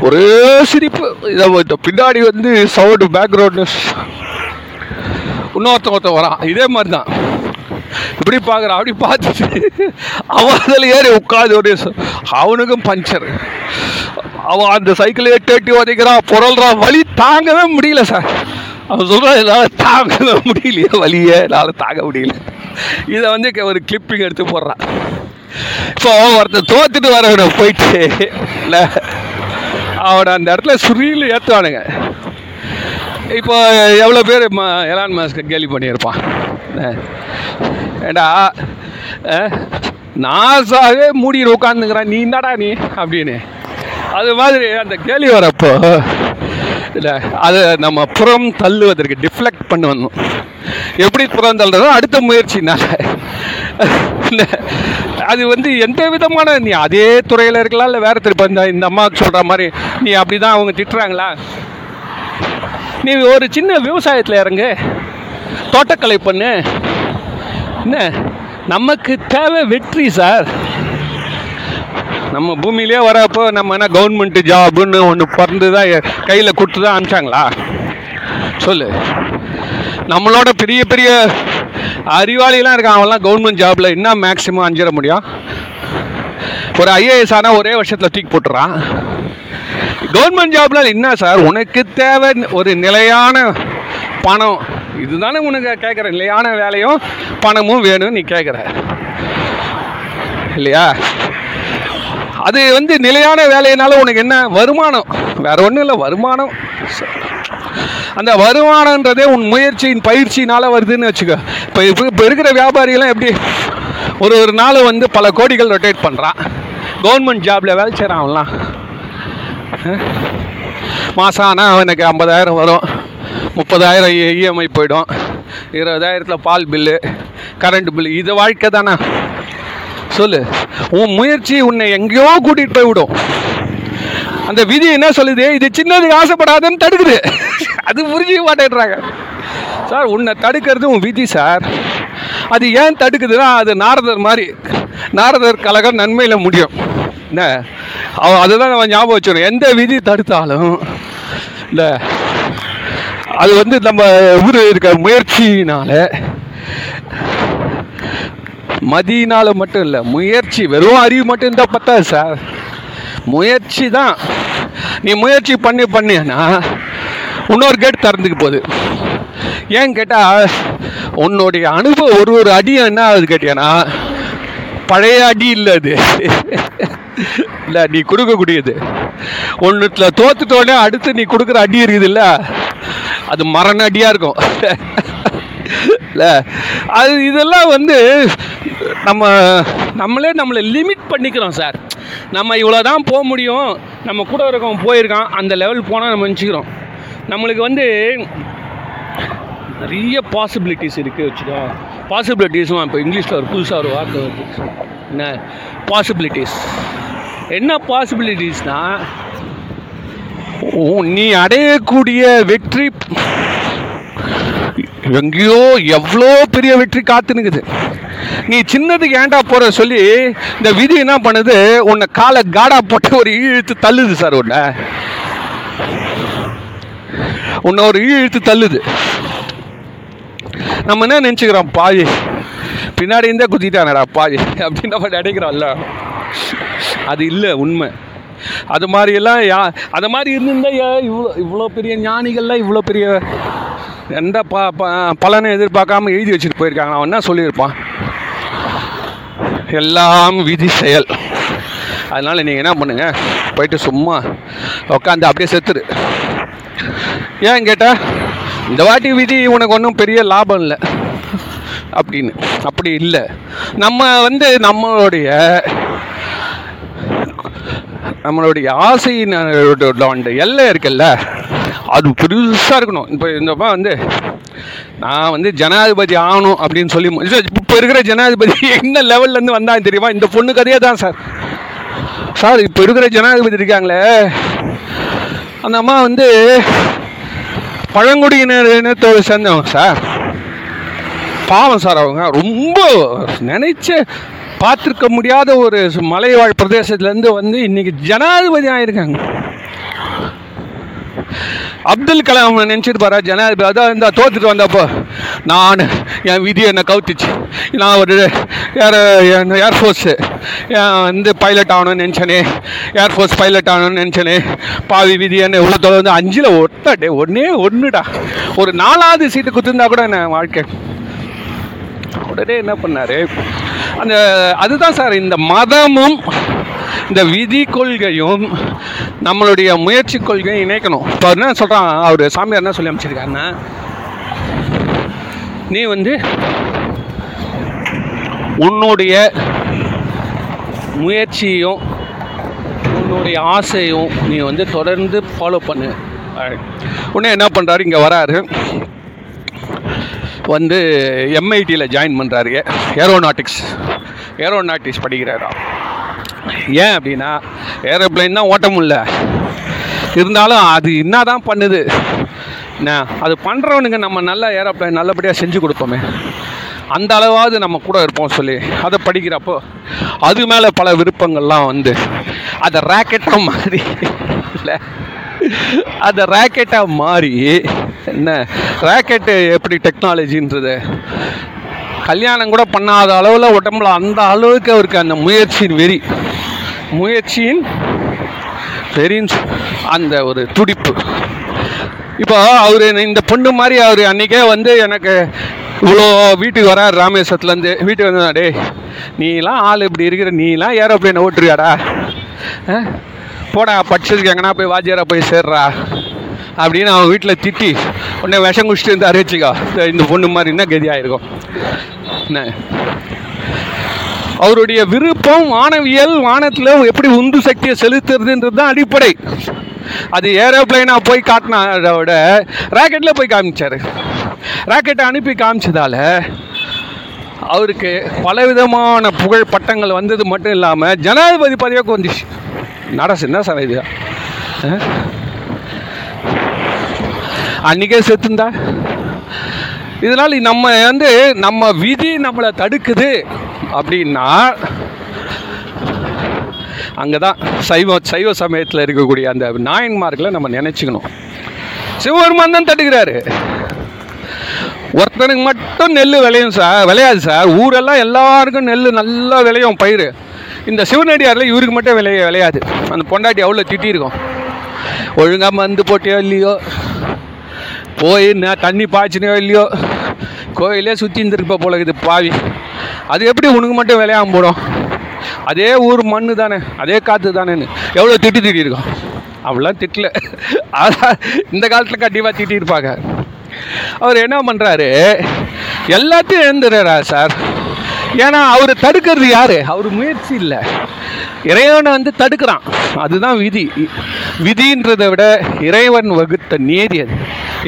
ஒரே சிரிப்பு. இதை பின்னாடி வந்து சவுண்டு பேக்ரவுண்டு இன்னொருத்தன் ஒருத்தன் வரான். இதே மாதிரி தான் இப்படி பார்க்குறான் அப்படி பார்த்துட்டு அவன் அதில் ஏறி உட்காந்து ஒரு அவனுக்கும் பஞ்சர் அவன் அந்த சைக்கிளே தேட்டி உதைக்கிறான் புரள்றான் வழி தாங்கவே முடியல சார் அவன் சொல்கிறான் என்னால் தாங்கவே முடியலையே வழியே என்னால் தாங்க முடியல. இதை வந்து க- ஒரு கிளிப்பிங் எடுத்து போடுறான். இப்போ அவன் ஒருத்தன் தோத்துட்டு வரவனை போயிட்டு இல்லை அவனை அந்த இடத்துல சுரியில் ஏற்றுவானுங்க இப்போ எவ்வளோ பேர் ம எலான் மாஸ்க்கு கேலி பண்ணியிருப்பான்? ஏண்டா அஹ், நாசாவே மூடிட்டு உட்காந்துக்கிறான் நீ என்னடா நீ? அப்படின்னு. அது மாதிரி அந்த கேலி வரப்போ இல்லை அதை நம்ம புறம் தள்ளுவதற்கு டிஃப்ளெக்ட் பண்ணணும் வந்தோம் எப்படி புறம் தள்ளுறதோ அடுத்த முயற்சினால அது வந்து எந்த விதமான நீ அதே துறையில் இருக்கலாம் இல்லை வேறு திருப்ப இந்த இந்த அம்மாவுக்கு சொல்கிற மாதிரி நீ அப்படி தான் அவங்க திட்டுறாங்களா? நீ ஒரு சின்ன விவசாயத்தில் இறங்கு தோட்டக்கலை பண்ணு. என்ன? நமக்கு தேவை வெற்றி சார். நம்ம பூமியிலே வரப்போ நம்ம என்ன கவர்மெண்ட் ஜாப்னு ஒன்று பிறந்து தான் கையில் கொடுத்து தான் அனுப்பிச்சாங்களா? சொல்லு. நம்மளோட பெரிய பெரிய அறிவாளிலாம் இருக்கான் அவன்லாம் கவர்மெண்ட் ஜாபில் என்ன மேக்ஸிமம் அஞ்சிட முடியும்? ஒரு ஐஏஎஸ் ஆனால் ஒரே வருஷத்தில் தூக்கி போட்டுறான். கவர்மெண்ட் ஜாப்ல என்ன சார்? உனக்கு தேவை ஒரு நிலையான பணம். இதுதானே உனக்கு கேட்குற நிலையான வேலையும் பணமும் வேணும்னு நீ கேட்குற இல்லையா? அது வந்து நிலையான வேலையினால உனக்கு என்ன? வருமானம். வேற ஒன்றும் இல்லை வருமானம். அந்த வருமானன்றதே உன் முயற்சியின் பயிற்சியினால வருதுன்னு வச்சுக்கோ. இப்போ இப்போ இப்போ இருக்கிற வியாபாரிகள்லாம் எப்படி? ஒரு ஒரு நாள் வந்து பல கோடிகள் ரொட்டேட் பண்ணுறான் கவர்மெண்ட் ஜாப்ல வேலை செய்கிறான் அவன்லாம் மாதம் ஆனால் அவனுக்கு ஐம்பதாயிரம் வரும். முப்பதாயிரம் இஎம்ஐ போயிடும். இருபதாயிரத்தில் பால் பில்லு கரண்ட் பில்லு இது வாழ்க்கை தானே? சொல்லு. உன் முயற்சி உன்னை எங்கேயோ கூட்டிகிட்டு போய் விடும். அந்த விதி என்ன சொல்லுது? இது சின்னதுக்கு ஆசைப்படாதுன்னு தடுக்குது. அது புரிஞ்சிக்க மாட்டேன்றாங்க. சார் உன்னை தடுக்கிறது உன் விதி சார். அது ஏன் தடுக்குதுன்னா அது நாரதர் மாதிரி நாரதர் கழகம் நன்மையில் முடியும். என்ன? அதை தான் நம்ம ஞாபகம் வச்சுக்கணும். எந்த விதி தடுத்தாலும் இல்லை அது வந்து நம்ம ஊர் இருக்க முயற்சியினால் மதியினால் மட்டும் இல்லை முயற்சி வெறும் அறிவு மட்டும் இருந்தால் பத்தாது சார். முயற்சி தான். நீ முயற்சி பண்ணி பண்ணினா இன்னொரு கேட் திறந்துக்கு போகுது. ஏன் கேட்டால் உன்னுடைய அனுபவம் ஒரு ஒரு அடி என்ன ஆகுது கேட்டியானா பழைய அடி இல்லை அது. இல்லை நீ கொடுக்கக்கூடியது. ஒன்றுத்தில் தோத்துட்டோடனே அடுத்து நீ கொடுக்குற அடி இருக்குதுல்ல அது மரண அடியாக இருக்கும். <laughs> இல்லை அது இதெல்லாம் வந்து நம்ம நம்மளே நம்மளை லிமிட் பண்ணிக்கிறோம் சார் நம்ம இவ்வளோ தான் போக முடியும். நம்ம கூட இருக்கவன் போயிருக்கான். அந்த லெவல் போனால் நம்ம நினச்சிக்கிறோம். நம்மளுக்கு வந்து நிறைய பாசிபிலிட்டிஸ் இருக்குது வச்சுக்கோ. பாசிபிலிட்டிஸும் இப்போ இங்கிலீஷில் ஒரு புதுசாக ஒரு வார்த்தை வருது. என்ன? பாசிபிலிட்டிஸ் என்ன பாசிபிலிட்டிஸ்னால் நீ அடையக்கூடிய வெற்றி எங்கேயோ எவ்வளோ பெரிய வெற்றி காத்துனுக்குது. நீ சின்னதுக்கு ஏன்டா போகிற சொல்லி இந்த விதி என்ன பண்ணுது? உன்னை காலை காடா போட்டு ஒரு இழுத்து தள்ளுது சார் உன்னை. உன்னை ஒரு இழுத்து தள்ளுது. நம்ம என்ன நினச்சிக்கிறோம்? பாய். பின்னாடி இருந்தே குத்திட்டானடா பாய். அப்படின்னு நம்ம நினைக்கிறோம்ல. அது இல்லை உண்மை. அது மாதிரியெல்லாம் யா அது மாதிரி இருந்திருந்தா இவ்வளோ இவ்வளோ பெரிய ஞானிகள்லாம் இவ்வளோ பெரிய எந்த ப ப பலனை எதிர்பார்க்காம எழுதி வச்சுட்டு போயிருக்காங்க அவன் என்ன சொல்லியிருப்பான்? எல்லாம் விதி செயல். அதனால் நீங்கள் என்ன பண்ணுங்க? போயிட்டு சும்மா உட்காந்து அப்படியே செத்துரு. ஏன் கேட்டால் இந்த வாட்டி விதி உனக்கு ஒன்றும் பெரிய லாபம் இல்லை. அப்படின்னு. அப்படி இல்லை. நம்ம வந்து நம்மளுடைய நம்மளுடைய ஆசையின் அந்த எல்லை இருக்குல்ல அது பெருசாக இருக்கணும். இப்போ இந்த வந்து நான் வந்து ஜனாதிபதி ஆகணும் அப்படின்னு சொல்லி இப்போ இருக்கிற ஜனாதிபதி என்ன லெவல்லேருந்து வந்தாலும் தெரியுமா? இந்த பொண்ணு கதையே தான் சார். சார் இப்போ இருக்கிற ஜனாதிபதி இருக்காங்களே அந்த அம்மா வந்து பழங்குடியினர் இனத்தோடு சேர்ந்தவங்க சார். பாவம் சார் அவங்க. ரொம்ப நினைச்ச பார்த்துருக்க முடியாத ஒரு மலைவாழ் பிரதேசத்துலேருந்து வந்து இன்னைக்கு ஜனாதிபதி ஆயிருக்காங்க. அப்துல் கலாம் நினச்சிட்டு ஜனாதிபதி அதான் இந்த தோத்துட்டு வந்தப்போ நான் என் விதி என்னை கவுத்துச்சு. நான் ஒரு ஏர் ஏர்ஃபோர்ஸு வந்து பைலட் ஆகணும்னு நினச்சனே. ஏர்ஃபோர்ஸ் பைலட் ஆகணும்னு நினச்சனே. பாவி விதி என்ன இவ்வளோ வந்து அஞ்சில் ஒட்டா ஒன்றே ஒன்றுடா ஒரு நாலாவது சீட்டு குத்துருந்தா கூட என்ன வாழ்க்கை? உடனே என்ன பண்ணார்? அந்த அதுதான் சார் இந்த மதமும் இந்த விதி கொள்கையும் நம்மளுடைய முயற்சி கொள்கையும் இணைக்கணும். இப்போ என்ன சொல்கிறான் அவர் சாமியார் என்ன சொல்லி அமைச்சிருக்காருன்னா நீ வந்து உன்னுடைய முயற்சியும் உன்னுடைய ஆசையும் நீ வந்து தொடர்ந்து ஃபாலோ பண்ணு. உடனே என்ன பண்ணுறாரு இங்கே வராரு. வந்து எம்ஐடியில் ஜாயின் பண்ணுறாரு ஏரோநாட்டிக்ஸ் ஏரோநாட்டிக்ஸ் படிக்கிறாரா? ஏன் அப்படின்னா ஏரோப்ளைன் தான் ஓட்ட முடியல. இருந்தாலும் அது என்ன தான் பண்ணுது? என்ன அது பண்ணுறவனுங்க நம்ம நல்ல ஏரோப்ளைன் நல்லபடியாக செஞ்சு கொடுப்போமே. அந்த அளவாவது நம்ம கூட இருப்போம் சொல்லி அதை படிக்கிறப்போ அது மேலே பல விருப்பங்கள்லாம் வந்து அதை ரேக்கெட்டாக மாறி இல்லை அதை ரேக்கெட்டாக மாறி என்ன? ராக்கெட்டு எப்படி டெக்னாலஜின்றது கல்யாணம் கூட பண்ணாத அளவில் உடம்புல அந்த அளவுக்கு அவருக்கு அந்த முயற்சியின் வெறி. முயற்சியின் சரின்னு அந்த ஒரு துடிப்பு. இப்போ அவர் இந்த பொண்ணு மாதிரி அவர் அன்றைக்கே வந்து எனக்கு இவ்வளோ வீட்டுக்கு வரார் ராமேஸ்வரத்துலேருந்து வீட்டுக்கு வந்து டேய் நீலாம் ஆள் இப்படி இருக்கிற நீலாம் ஏரோப்ளைனை ஓட்டுருக்காடா ஆ? போடா படிச்சதுக்கு எங்கன்னா போய் வாத்தியாரா போய் சேர்றா? அப்படின்னு அவன் வீட்டில் திட்டி உடனே விஷம் குடிச்சிட்டு இருந்தா வச்சுக்கோ இந்த- பொண்ணு மாதிரி என்ன கதியாயிருக்கும். என்ன? அவருடைய விருப்பம் வானவியல் வானத்தில் எப்படி உந்து சக்தியை செலுத்துறதுன்றது தான் அடிப்படை. அது ஏரோப்ளைனாக போய் காட்டினதை விட ராக்கெட்டில் போய் காமிச்சார். ராக்கெட்டை அனுப்பி காமிச்சதால் அவருக்கு பலவிதமான புகழ் பட்டங்கள் வந்தது மட்டும் இல்லாமல் ஜனாதிபதி பதவியாக வந்துச்சு நடசு என்ன சார் இது. அன்றைக்கே செத்துந்தா? இதனால் நம்ம வந்து நம்ம விதி நம்மளை தடுக்குது அப்படின்னா அங்கே தான் சைவ சைவ சமயத்தில் இருக்கக்கூடிய அந்த நாயன்மார்களை நம்ம நினச்சிக்கணும். சிவபெருமான் தான் தடுக்கிறாரு. ஒருத்தனுக்கு மட்டும் நெல் விளையும் சார் விளையாது சார் ஊரெல்லாம் எல்லாருக்கும் நெல் நல்லா விளையும் பயிர் இந்த சிவனடியாரில் இவருக்கு மட்டும் விளைய விளையாது. அந்த பொண்டாட்டி அவ்வளோ திட்டியிருக்கோம் ஒழுங்காக மருந்து போட்டியோ இல்லையோ. போய் நான் தண்ணி பாய்ச்சினோ இல்லையோ கோயிலே சுற்றி இருந்திருப்ப போல இது பாவி. அது எப்படி உனக்கு மட்டும் விளையாம போடும்? அதே ஊர் மண்ணு தானே அதே காற்று தானேன்னு. எவ்வளோ திட்டி திட்டிருக்கோம் அப்படிலாம் திட்டல. அதான் இந்த காலத்தில் கண்டிப்பாக திட்டியிருப்பாங்க அவர் என்ன பண்ணுறாரு எல்லாத்தையும் எழுந்துடுறா சார்? ஏன்னா அவர் தடுக்கிறது யாரு? அவர் முயற்சி இல்லை. இறைவனை வந்து தடுக்கிறான். அதுதான் விதி. விதின்றதை விட இறைவன் வகுத்த நீதி அது.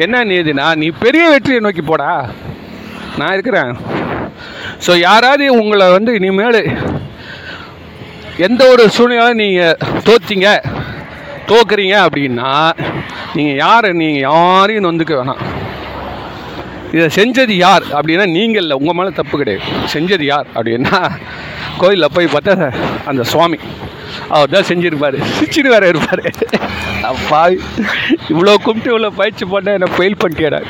என்ன நீதினா நீ பெரிய வெற்றியை நோக்கி போடா. நான் இருக்கிறேன். ஸோ யாராவது உங்களை வந்து இனிமேல் எந்த ஒரு சூழ்நிலை நீங்கள் தோத்தீங்க தோக்குறீங்க அப்படின்னா நீங்கள் யார் நீங்கள் யாரையும் நொந்துக்க வேணாம். இதை செஞ்சது யார் அப்படின்னா நீங்கள் இல்லை. உங்கள் மேலே தப்பு கிடையாது. செஞ்சது யார் அப்படின்னா கோயிலில் போய் பார்த்தா அந்த சுவாமி. அவர் தான் செஞ்சுருப்பார். சிரிச்சுட்டு வேற இருப்பார். அப்பா இவ்வளோ கும்பிட்டு இவ்வளோ பயிற்சி பண்ண என்னை ஃபெயில் பண்ணிட்டேடா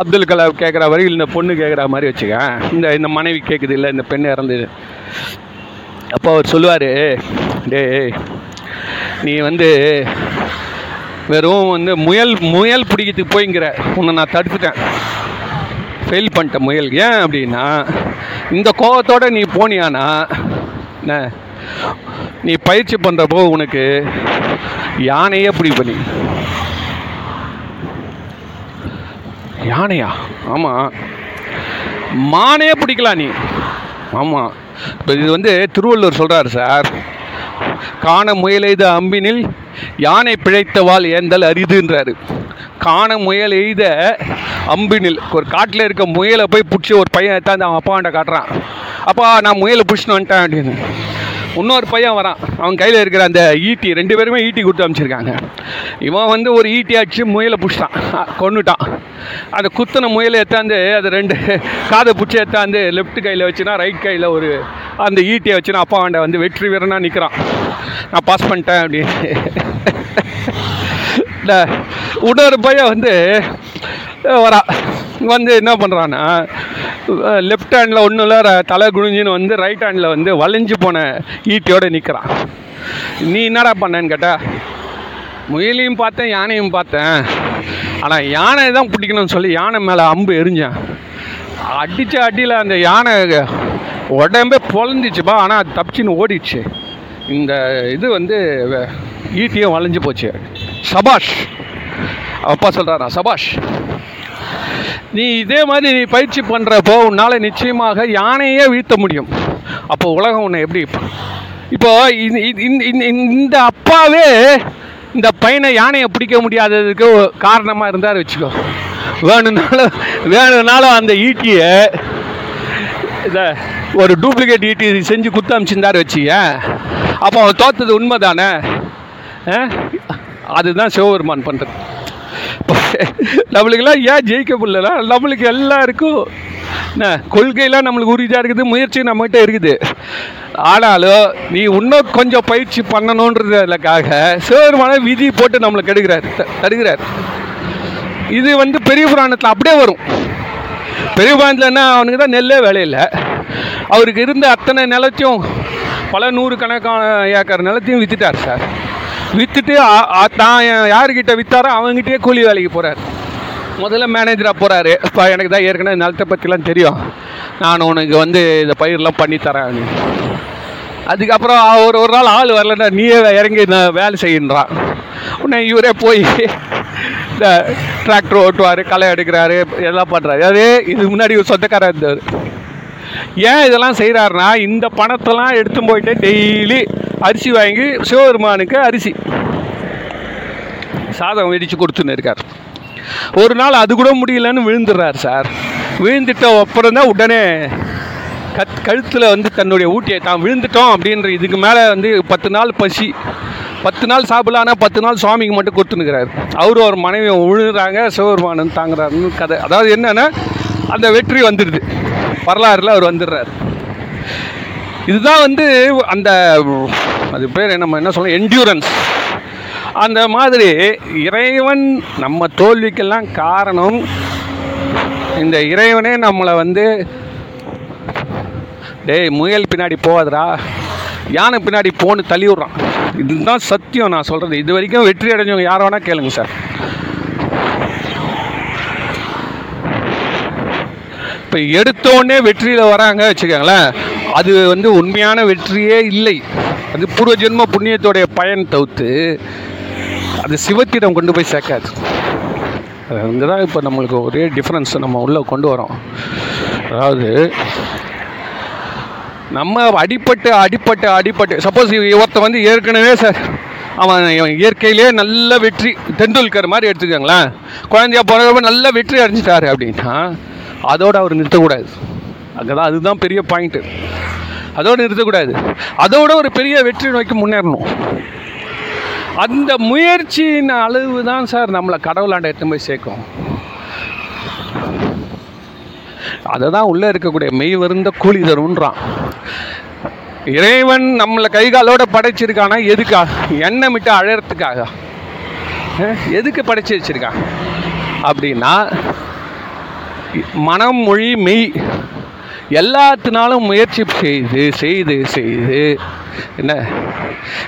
அப்துல் கலாம் கேட்குற வரையில் இந்த பொண்ணு கேட்குற மாதிரி வச்சுக்க. இந்த இந்த மனைவி கேட்குது இல்லை இந்த பெண் இறந்தது. அப்போ அவர் சொல்லுவார் டேய் நீ வந்து வெறும் வந்து முயல் முயல் பிடிக்கிறதுக்கு போய்ங்கிற. உன்னை நான் தடுத்துட்டேன். ஃபெயில் பண்ணிட்டேன் முயல். ஏன் அப்படின்னா இந்த கோவத்தோட நீ போனியானா? என்ன நீ பயிற்சி பண்ணுறப்போ உனக்கு யானையே பிடிப்ப நீ யானையா? ஆமாம் மானே பிடிக்கலாம் நீ? ஆமாம் இப்போ இது வந்து திருவள்ளுவர் சொல்கிறாரு சார். காண முயல் அம்பினில் யானை பிழைத்தவாள் ஏந்தல் அரிதுன்றாரு காண முயல் எய்த அம்பினில் ஒரு காட்டில் இருக்க முயலை போய் பிடிச்சி ஒரு பையன் எடுத்தாந்து அவன் அப்பாண்ட காட்டுறான். அப்பா நான் முயலை பிடிச்சின்னு வந்துட்டேன் அப்படின்னு. இன்னொரு பையன் வரான். அவன் கையில் இருக்கிற அந்த ஈட்டி ரெண்டு பேருமே ஈட்டி கொடுத்து அனுப்பிச்சிருக்காங்க. இவன் வந்து ஒரு ஈட்டி அடிச்சு முயலை பிடிச்சிட்டான். கொண்டுட்டான் அந்த குத்தின முயலை எத்தாந்து அது ரெண்டு காதை பிடிச்சி எத்தாந்து லெஃப்ட் கையில் வச்சுனா ரைட் கையில் ஒரு அந்த ஈட்டியை வச்சுனா அப்பா அவன்ட வந்து வெற்றி வீரனாக நிற்கிறான் நான் பாஸ் பண்ணிட்டேன் அப்படின்னு. இந்த இன்னொரு பையன் வந்து வரா வரான். வந்து என்ன பண்ணுறான்னா லெஃப்ட் ஹேண்டில் ஒன்றும் இல்லை தலை குனிஞ்சின்னு வந்து ரைட் ஹேண்டில் வந்து வளைஞ்சு போன ஈட்டியோட நிற்கிறான் நீ என்னடா பண்ணேன்னு கேட்டா முயலையும் பார்த்தேன் யானையும் பார்த்தேன். ஆனால் யானை தான் பிடிக்கணும்னு சொல்லி யானை மேலே அம்பு எரிஞ்சேன். அடித்த அடியில் அந்த யானை உடம்பே பொழந்துச்சுப்பா ஆனால் அது தப்பிச்சின்னு ஓடிடுச்சு. இந்த இது வந்து ஈட்டியும் வளைஞ்சு போச்சு. சபாஷ். அப்பா சொல்கிறாரா சபாஷ்? நீ இதே மாதிரி நீ பயிற்சி பண்ணுறப்போ உன்னால் நிச்சயமாக யானையே வீழ்த்த முடியும். அப்போ உலகம் உன்னை எப்படி இப்போ இந்த- இந்த அப்பாவே இந்த பையனை யானையை பிடிக்க முடியாததுக்கு காரணமாக இருந்தார் வச்சுக்கோ. வேணும்னாலும் வேணும்னாலும் அந்த ஈட்டியை இதை ஒரு டூப்ளிகேட் ஈட்டி செஞ்சு குத்து அமிச்சிருந்தாரு வச்சுக்க அப்போ அவன் தோத்தது உண்மை தானே அதுதான் சிவபெருமான் பண்ணுறது <laughs> நம்மளுக்கெல்லாம் ஏன் ஜெயிக்க முடியலனா நம்மளுக்கு எல்லாருக்கும் என்ன கொள்கையெல்லாம் நம்மளுக்கு உறுதியாக இருக்குது முயற்சி நம்மகிட்ட இருக்குது. ஆனாலும் நீ இன்னும் கொஞ்சம் பயிற்சி பண்ணணுன்றதுக்காக சிவபெருமான விதி போட்டு நம்மளை கெடுக்கிறார் தருகிறார் இது வந்து பெரிய புராணத்தில் அப்படியே வரும். பெரிய புராணத்தில்னா என்ன அவனுக்கு தான் நெல்லே வேலையில் அவருக்கு இருந்த அத்தனை நிலத்தையும் பல நூறு கணக்கான ஏக்கர் நிலத்தையும் விற்றுட்டார் சார். விற்றுட்டு தான் யாருக்கிட்ட விற்றாரோ அவங்ககிட்டயே கூலி வேலைக்கு போகிறார் முதல்ல மேனேஜராக போகிறாரு இப்போ எனக்கு தான் ஏற்கனவே நிலத்தை பற்றிலாம் தெரியும். நான் உனக்கு வந்து இந்த பயிரெலாம் பண்ணித்தரேன் அதுக்கப்புறம் ஒரு ஒரு நாள் ஆள் வரலன்னா நீயே இறங்கி நான் வேலை செய்யுன்றான். உடனே இவரே போய் இந்த டிராக்டர் ஓட்டுவார் களை எடுக்கிறாரு எல்லாம் பண்ணுறாரு அதே இதுக்கு முன்னாடி ஒரு சொந்தக்காரர் இருந்தார் ஏன் இதெல்லாம் செய்கிறாருன்னா இந்த பணத்தெல்லாம் எடுத்து போயிட்டு டெய்லி அரிசி வாங்கி சிவபெருமானுக்கு அரிசி. சாதம் வெடித்து கொடுத்துன்னு இருக்கார். ஒரு நாள் அது கூட முடியலன்னு விழுந்துடுறார் சார். விழுந்துட்ட அப்புறம் தான் உடனே கத் கழுத்தில் வந்து தன்னுடைய ஊட்டியை தான் விழுந்துட்டோம் அப்படின்ற இதுக்கு மேலே வந்து பத்து நாள் பசி. பத்து நாள் சாப்பிடலான்னா பத்து நாள் சுவாமிக்கு மட்டும் கொடுத்துனுக்கிறாரு அவரும் ஒரு மனைவி விழுறாங்க சிவபெருமானன் தாங்குறாருன்னு கதை. அதாவது என்னென்னா அந்த வெற்றி வந்துடுது. வரலாறுல அவர் வந்துடுறாரு. இதுதான் வந்து அந்த அது பேர் நம்ம என்ன சொல்லணும் என்டியூரன்ஸ் அந்த மாதிரி இறைவன் நம்ம தோல்விக்கெல்லாம் காரணம் இந்த இறைவனே நம்மளை வந்து டேய் முயல் பின்னாடி போகாதரா யானை பின்னாடி போன்னு தள்ளி விட்றான். இதுதான் சத்தியம் நான் சொல்கிறது இது வரைக்கும் வெற்றி அடைஞ்சவங்க யாரை வேணால் கேளுங்க சார். இப்போ எடுத்தோடனே வெற்றியில் வராங்க வச்சுக்கோங்களேன். அது வந்து உண்மையான வெற்றியே இல்லை. அது பூர்வ ஜென்ம புண்ணியத்தோடைய பயன் தவிர்த்து அது சிவத்திடம் கொண்டு போய் சேர்க்காது. அங்கே தான் இப்போ நம்மளுக்கு ஒரே டிஃப்ரென்ஸ் நம்ம உள்ளே கொண்டு வரோம் அதாவது நம்ம அடிப்பட்டு அடிப்பட்டு அடிப்பட்டு சப்போஸ் ஒருத்தன் வந்து ஏற்கனவே சார் அவன் இவன் இயற்கையிலே நல்ல வெற்றி தெண்டுல்கர் மாதிரி எடுத்துக்கோங்களேன். குழந்தையா போகிறப்ப நல்ல வெற்றி அடைஞ்சிட்டாரு அப்படின்னா அதோடு அவர் நிறுத்தக்கூடாது. அங்கே அதுதான் பெரிய பாயிண்ட்டு அதோடு நிறுத்தக்கூடாது. அதோட ஒரு பெரிய வெற்றி நோக்கி முன்னேறணும். அந்த முயற்சியின் அளவு தான் சார் நம்மளை கடவுளாண்ட எடுத்து போய் சேர்க்கும். அதை தான் உள்ளே இருக்கக்கூடிய மெய் வருந்த கூலி தருன்றான் இறைவன் நம்மளை கைகாலோட படைச்சிருக்கானா? எதுக்கா? எண்ணெய் விட்டு அழறதுக்காக. எதுக்கு படைச்சி வச்சிருக்கான்? அப்படின்னா மனம் மொழி மெய் எல்லாத்தினாலும் முயற்சி செய்து செய்து செய்து என்ன?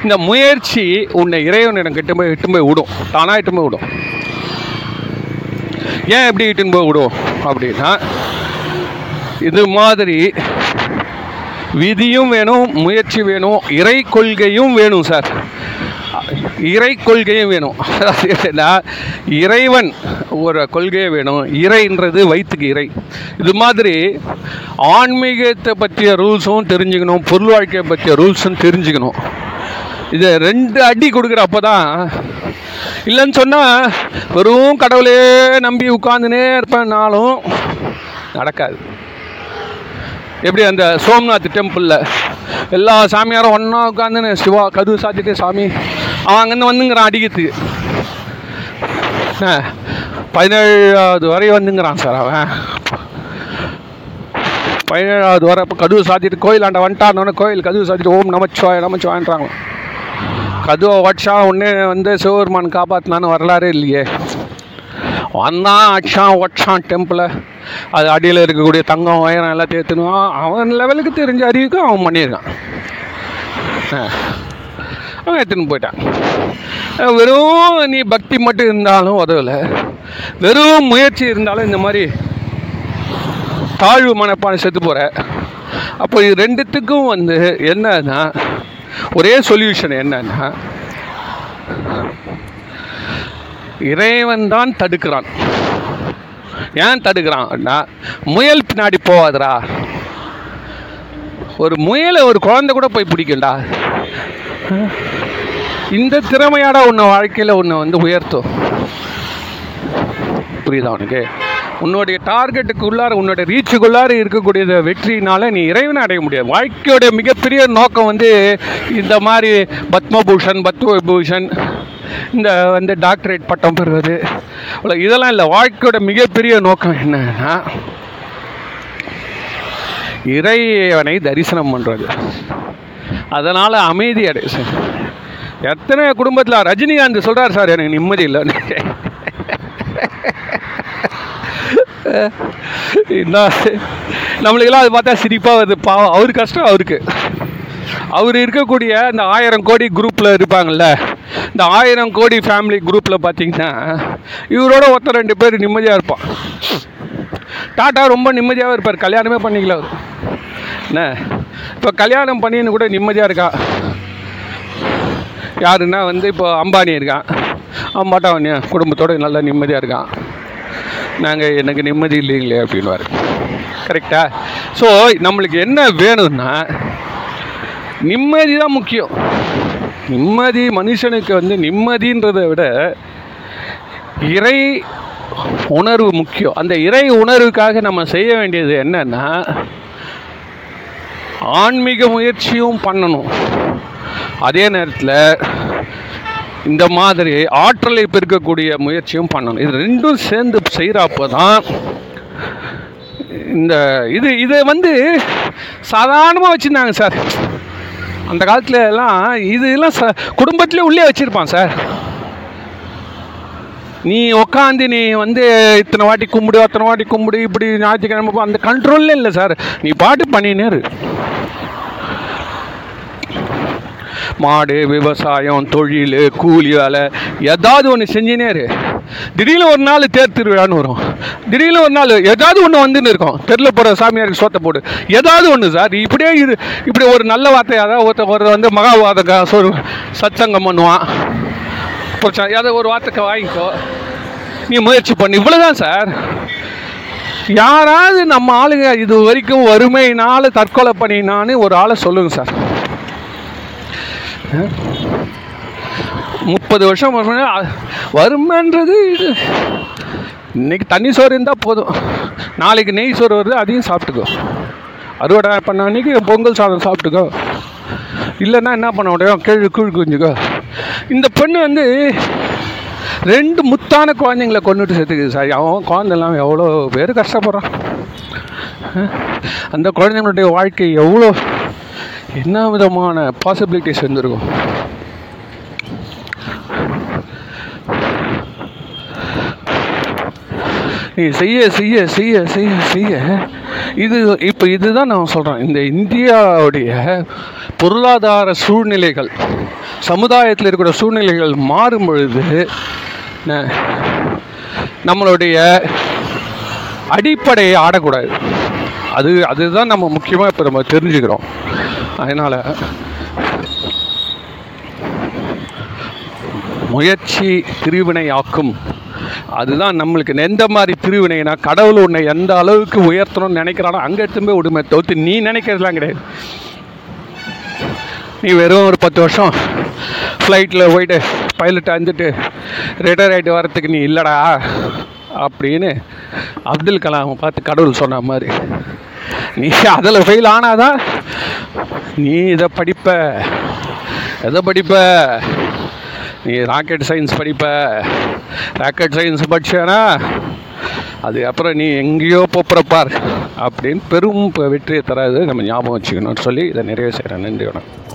இந்த முயற்சி உன்னை இறைவனிடம் கிட்ட போய் இட்டு போய் விடும். தானாக இட்டு போய் விடும். ஏன் எப்படி இட்டுன்னு போய் விடும்? அப்படின்னா இது மாதிரி விதியும் வேணும் முயற்சி வேணும் இறை கொள்கையும் வேணும் சார். இறை கொள்கையும் வேணும். <laughs> இறைவன் ஒரு கொள்கையே வேணும். இறைன்றது வயிற்றுக்கு இறை. இது மாதிரி ஆன்மீகத்தை பற்றிய ரூல்ஸும் தெரிஞ்சுக்கணும் பொருள் வாழ்க்கையை பற்றிய ரூல்ஸும் தெரிஞ்சுக்கணும். இதை ரெண்டு அடி கொடுக்குறப்ப தான் இல்லைன்னு சொன்னால் வெறும் கடவுளே நம்பி உட்காந்துனே இருப்பேன்னாலும் நடக்காது. எப்படி அந்த சோம்நாத் டெம்பிளில் எல்லா சாமியாரும் ஒன்றா உட்காந்துன்னு சிவா கதவு சாத்திட்டு சாமி அவன் அங்கேருந்து வந்துங்கிறான் அடிக்கிறதுக்கு ஆ, பதினேழாவது வரை வந்துங்கிறான் சார் அவன். பதினேழாவது வரை இப்போ கதவு சாத்திட்டு கோயிலாண்ட வந்துட்டான்னு கோயில் கதவு சாத்திட்டு ஓம் நமச்சிவாய நமச்சிவாயன்றாங்க. கதுவை உடச்சா உடனே வந்து சிவபெருமான் காப்பாற்றினான்னு வரலாறே இல்லையே. வந்தான் அடிச்சான் ஒட்சான் டெம்பிளை அது அடியில் இருக்கக்கூடிய தங்கம் வயரம் எல்லாம் தேத்துனுவான் அவன் லெவலுக்கு தெரிஞ்ச அறிவுக்கு அவன் பண்ணியிருக்கான். ஆ. அவன் எடுத்துன்னு போயிட்டான். வெறும் நீ பக்தி மட்டும் இருந்தாலும் உதவலை. வெறும் முயற்சி இருந்தாலும் இந்த மாதிரி தாழ்வு மனப்பான் செத்து போகிற அப்போ இது ரெண்டுத்துக்கும் வந்து என்னன்னா ஒரே சொல்யூஷன் என்னன்னா இறைவன் தான் தடுக்கிறான். ஏன் தடுக்கிறான்னா முயல் பின்னாடி போவாதடா ஒரு முயலை ஒரு குழந்தை கூட போய் பிடிக்கும்டா. இந்த திறமையாடா உன்னை வாழ்க்கையில் உன்னை வந்து உயர்த்தும். புரியுதா உனக்கு? உன்னுடைய டார்கெட்டுக்கு உள்ளார உன்னோட ரீச்சுக்குள்ளார இருக்கக்கூடிய வெற்றினால நீ இறைவனை அடைய முடியாது. வாழ்க்கையோட மிகப்பெரிய நோக்கம் வந்து இந்த மாதிரி பத்மபூஷன் பத்மபூஷன் இந்த வந்து டாக்டரேட் பட்டம் பெறுவது. இதெல்லாம் இல்லை. வாழ்க்கையோட மிகப்பெரிய நோக்கம் என்னன்னா இறைவனை தரிசனம் பண்ணுறது அதனால் அமைதி அடை சார் எத்தனை குடும்பத்தில் ரஜினிகாந்த் சொல்கிறார் சார் எனக்கு நிம்மதி இல்லைன்னு என்ன நம்மளுக்கெல்லாம் அது பார்த்தா சிரிப்பாக வருது. பாவம் அவர் கஷ்டம் அவருக்கு. அவர் இருக்கக்கூடிய அந்த ஆயிரம் கோடி குரூப்பில் இருப்பாங்கள்ல இந்த ஆயிரம் கோடி ஃபேமிலி குரூப்பில் பார்த்தீங்கன்னா இவரோட ஒருத்தர் ரெண்டு பேர் நிம்மதியாக இருப்பான். டாட்டா ரொம்ப நிம்மதியாகவும் இருப்பார். கல்யாணமே பண்ணிக்கல அவர். என்ன? இப்போ கல்யாணம் பண்ணின்னு கூட நிம்மதியாக இருக்கா? யாருன்னா வந்து இப்போ அம்பானி இருக்கான் அம்பாட்டா குடும்பத்தோடு நல்லா நிம்மதியாக இருக்கான் நாங்கள் எனக்கு நிம்மதி இல்லைங்களே அப்படின்வார் கரெக்டா ஸோ நம்மளுக்கு என்ன வேணும்னா நிம்மதி தான் முக்கியம். நிம்மதி மனுஷனுக்கு வந்து நிம்மதின்றதை விட இறை உணர்வு முக்கியம். அந்த இறை உணர்வுக்காக நம்ம செய்ய வேண்டியது என்னன்னா ஆன்மீக முயற்சியும் பண்ணணும். அதே நேரத்தில் இந்த மாதிரி ஆற்றலை பெருக்கக்கூடிய முயற்சியும் பண்ணணும். இது ரெண்டும் சேர்ந்து செய்கிறப்ப தான் இந்த இது இதை வந்து சாதாரணமாக வச்சுருந்தாங்க சார். அந்த காலத்துல எல்லாம் இதெல்லாம் ச குடும்பத்திலே உள்ளே வச்சுருப்பான் சார். நீ உக்காந்து நீ வந்து இத்தனை வாட்டி கும்பிடு அத்தனை வாட்டி கும்பிடு இப்படி ஞாயிற்றுக்கிழமை அந்த கண்ட்ரோல்லே இல்லை சார். நீ பாட்டு பண்ணினேரு மாடு விவசாயம் தொழில் கூலி வேலை ஏதாவது ஒன்று செஞ்சுனே இரு. திடீர்னு ஒரு நாள் தேர் திருவிழான்னு வரும். திடீர்னு ஒரு நாள் ஏதாவது ஒன்று வந்துன்னு இருக்கும். தெருல போகிற சாமியாருக்கு சோத்த போடு. ஏதாவது ஒன்று சார் இப்படியே இது இப்படி ஒரு நல்ல வார்த்தையாக தான் ஒருத்த ஒரு வந்து மகாவாத சொல் சத்சங்கம் பண்ணுவான். பிரச்சனை ஏதாவது ஒரு வார்த்தைக்கு வாங்கிக்கோ. நீ முயற்சி பண்ணு. இவ்வளோதான் சார். யாராவது நம்ம ஆளுங்க இது வரைக்கும் வறுமையினால் தற்கொலை பண்ணினான்னு ஒரு ஆளை சொல்லுங்க சார். முப்பது வருஷம் வறுமைன்றது இது. இன்னைக்கு தண்ணி சோறு இருந்தால் போதும். நாளைக்கு நெய் சோறு வருது அதையும் சாப்பிட்டுக்கோ. அறுவடை பண்ண அன்னைக்கு பொங்கல் சாதம் சாப்பிட்டுக்கோ. இல்லைன்னா என்ன பண்ண முடியும்? கேள்வி கூழ் குஞ்சுக்கோ. இந்த பெண்ணு வந்து ரெண்டு முத்தான குழந்தைங்களை கொண்டுட்டு சேர்த்துக்குது சார். அவன் குழந்தைலாம் எவ்வளோ பேர் கஷ்டப்படுறான்? அந்த குழந்தைங்களுடைய வாழ்க்கை எவ்வளோ என்ன விதமான பாசிபிலிட்டிஸ் வந்துருக்கும் நீ செய்ய செய்ய செய்ய செய்ய செய்ய. இது இப்போ இதுதான் நான் சொல்கிறேன் இந்த இந்தியாவுடைய பொருளாதார சூழ்நிலைகள் சமுதாயத்தில் இருக்கிற சூழ்நிலைகள் மாறும் பொழுது நம்மளுடைய அடிப்படையை ஆடக்கூடாது. அது அதுதான் நம்ம முக்கியமாக இப்போ நம்ம தெரிஞ்சுக்கிறோம். அதனால் முயற்சி திருவினையாக்கும் அதுதான் நம்மளுக்கு எந்த மாதிரி திருவினைனா கடவுள் உன்னை எந்த அளவுக்கு உயர்த்தணும்னு நினைக்கிறானோ அங்கே எடுத்து போய் விடுமே தவிர்த்து நீ நினைக்கிறதுலாம் கிடையாது. நீ வெறும் ஒரு பத்து வருஷம் ஃப்ளைட்டில் போயிட்டு பைலட் அஞ்சிட்டு ரிட்டையர் ஆகிட்டு வரத்துக்கு நீ இல்லைடா அப்படின்னு அப்துல் கலாம் பார்த்து கடவுள் சொன்ன மாதிரி நீ அதில் ஃபெயில் ஆனாதான் நீ இதை படிப்ப எதை படிப்ப? நீ ராக்கெட் சயின்ஸ் படிப்ப. ராக்கெட் சயின்ஸ் படிச்சேனா? அதுக்கப்புறம் நீ எங்கேயோ போப்புறப்பார் அப்படின்னு பெரும் வெற்றியை தராது நம்ம ஞாபகம் வச்சுக்கணும்னு சொல்லி இதை நிறைவு செய்கிறேன் நன்றி வணக்கம்.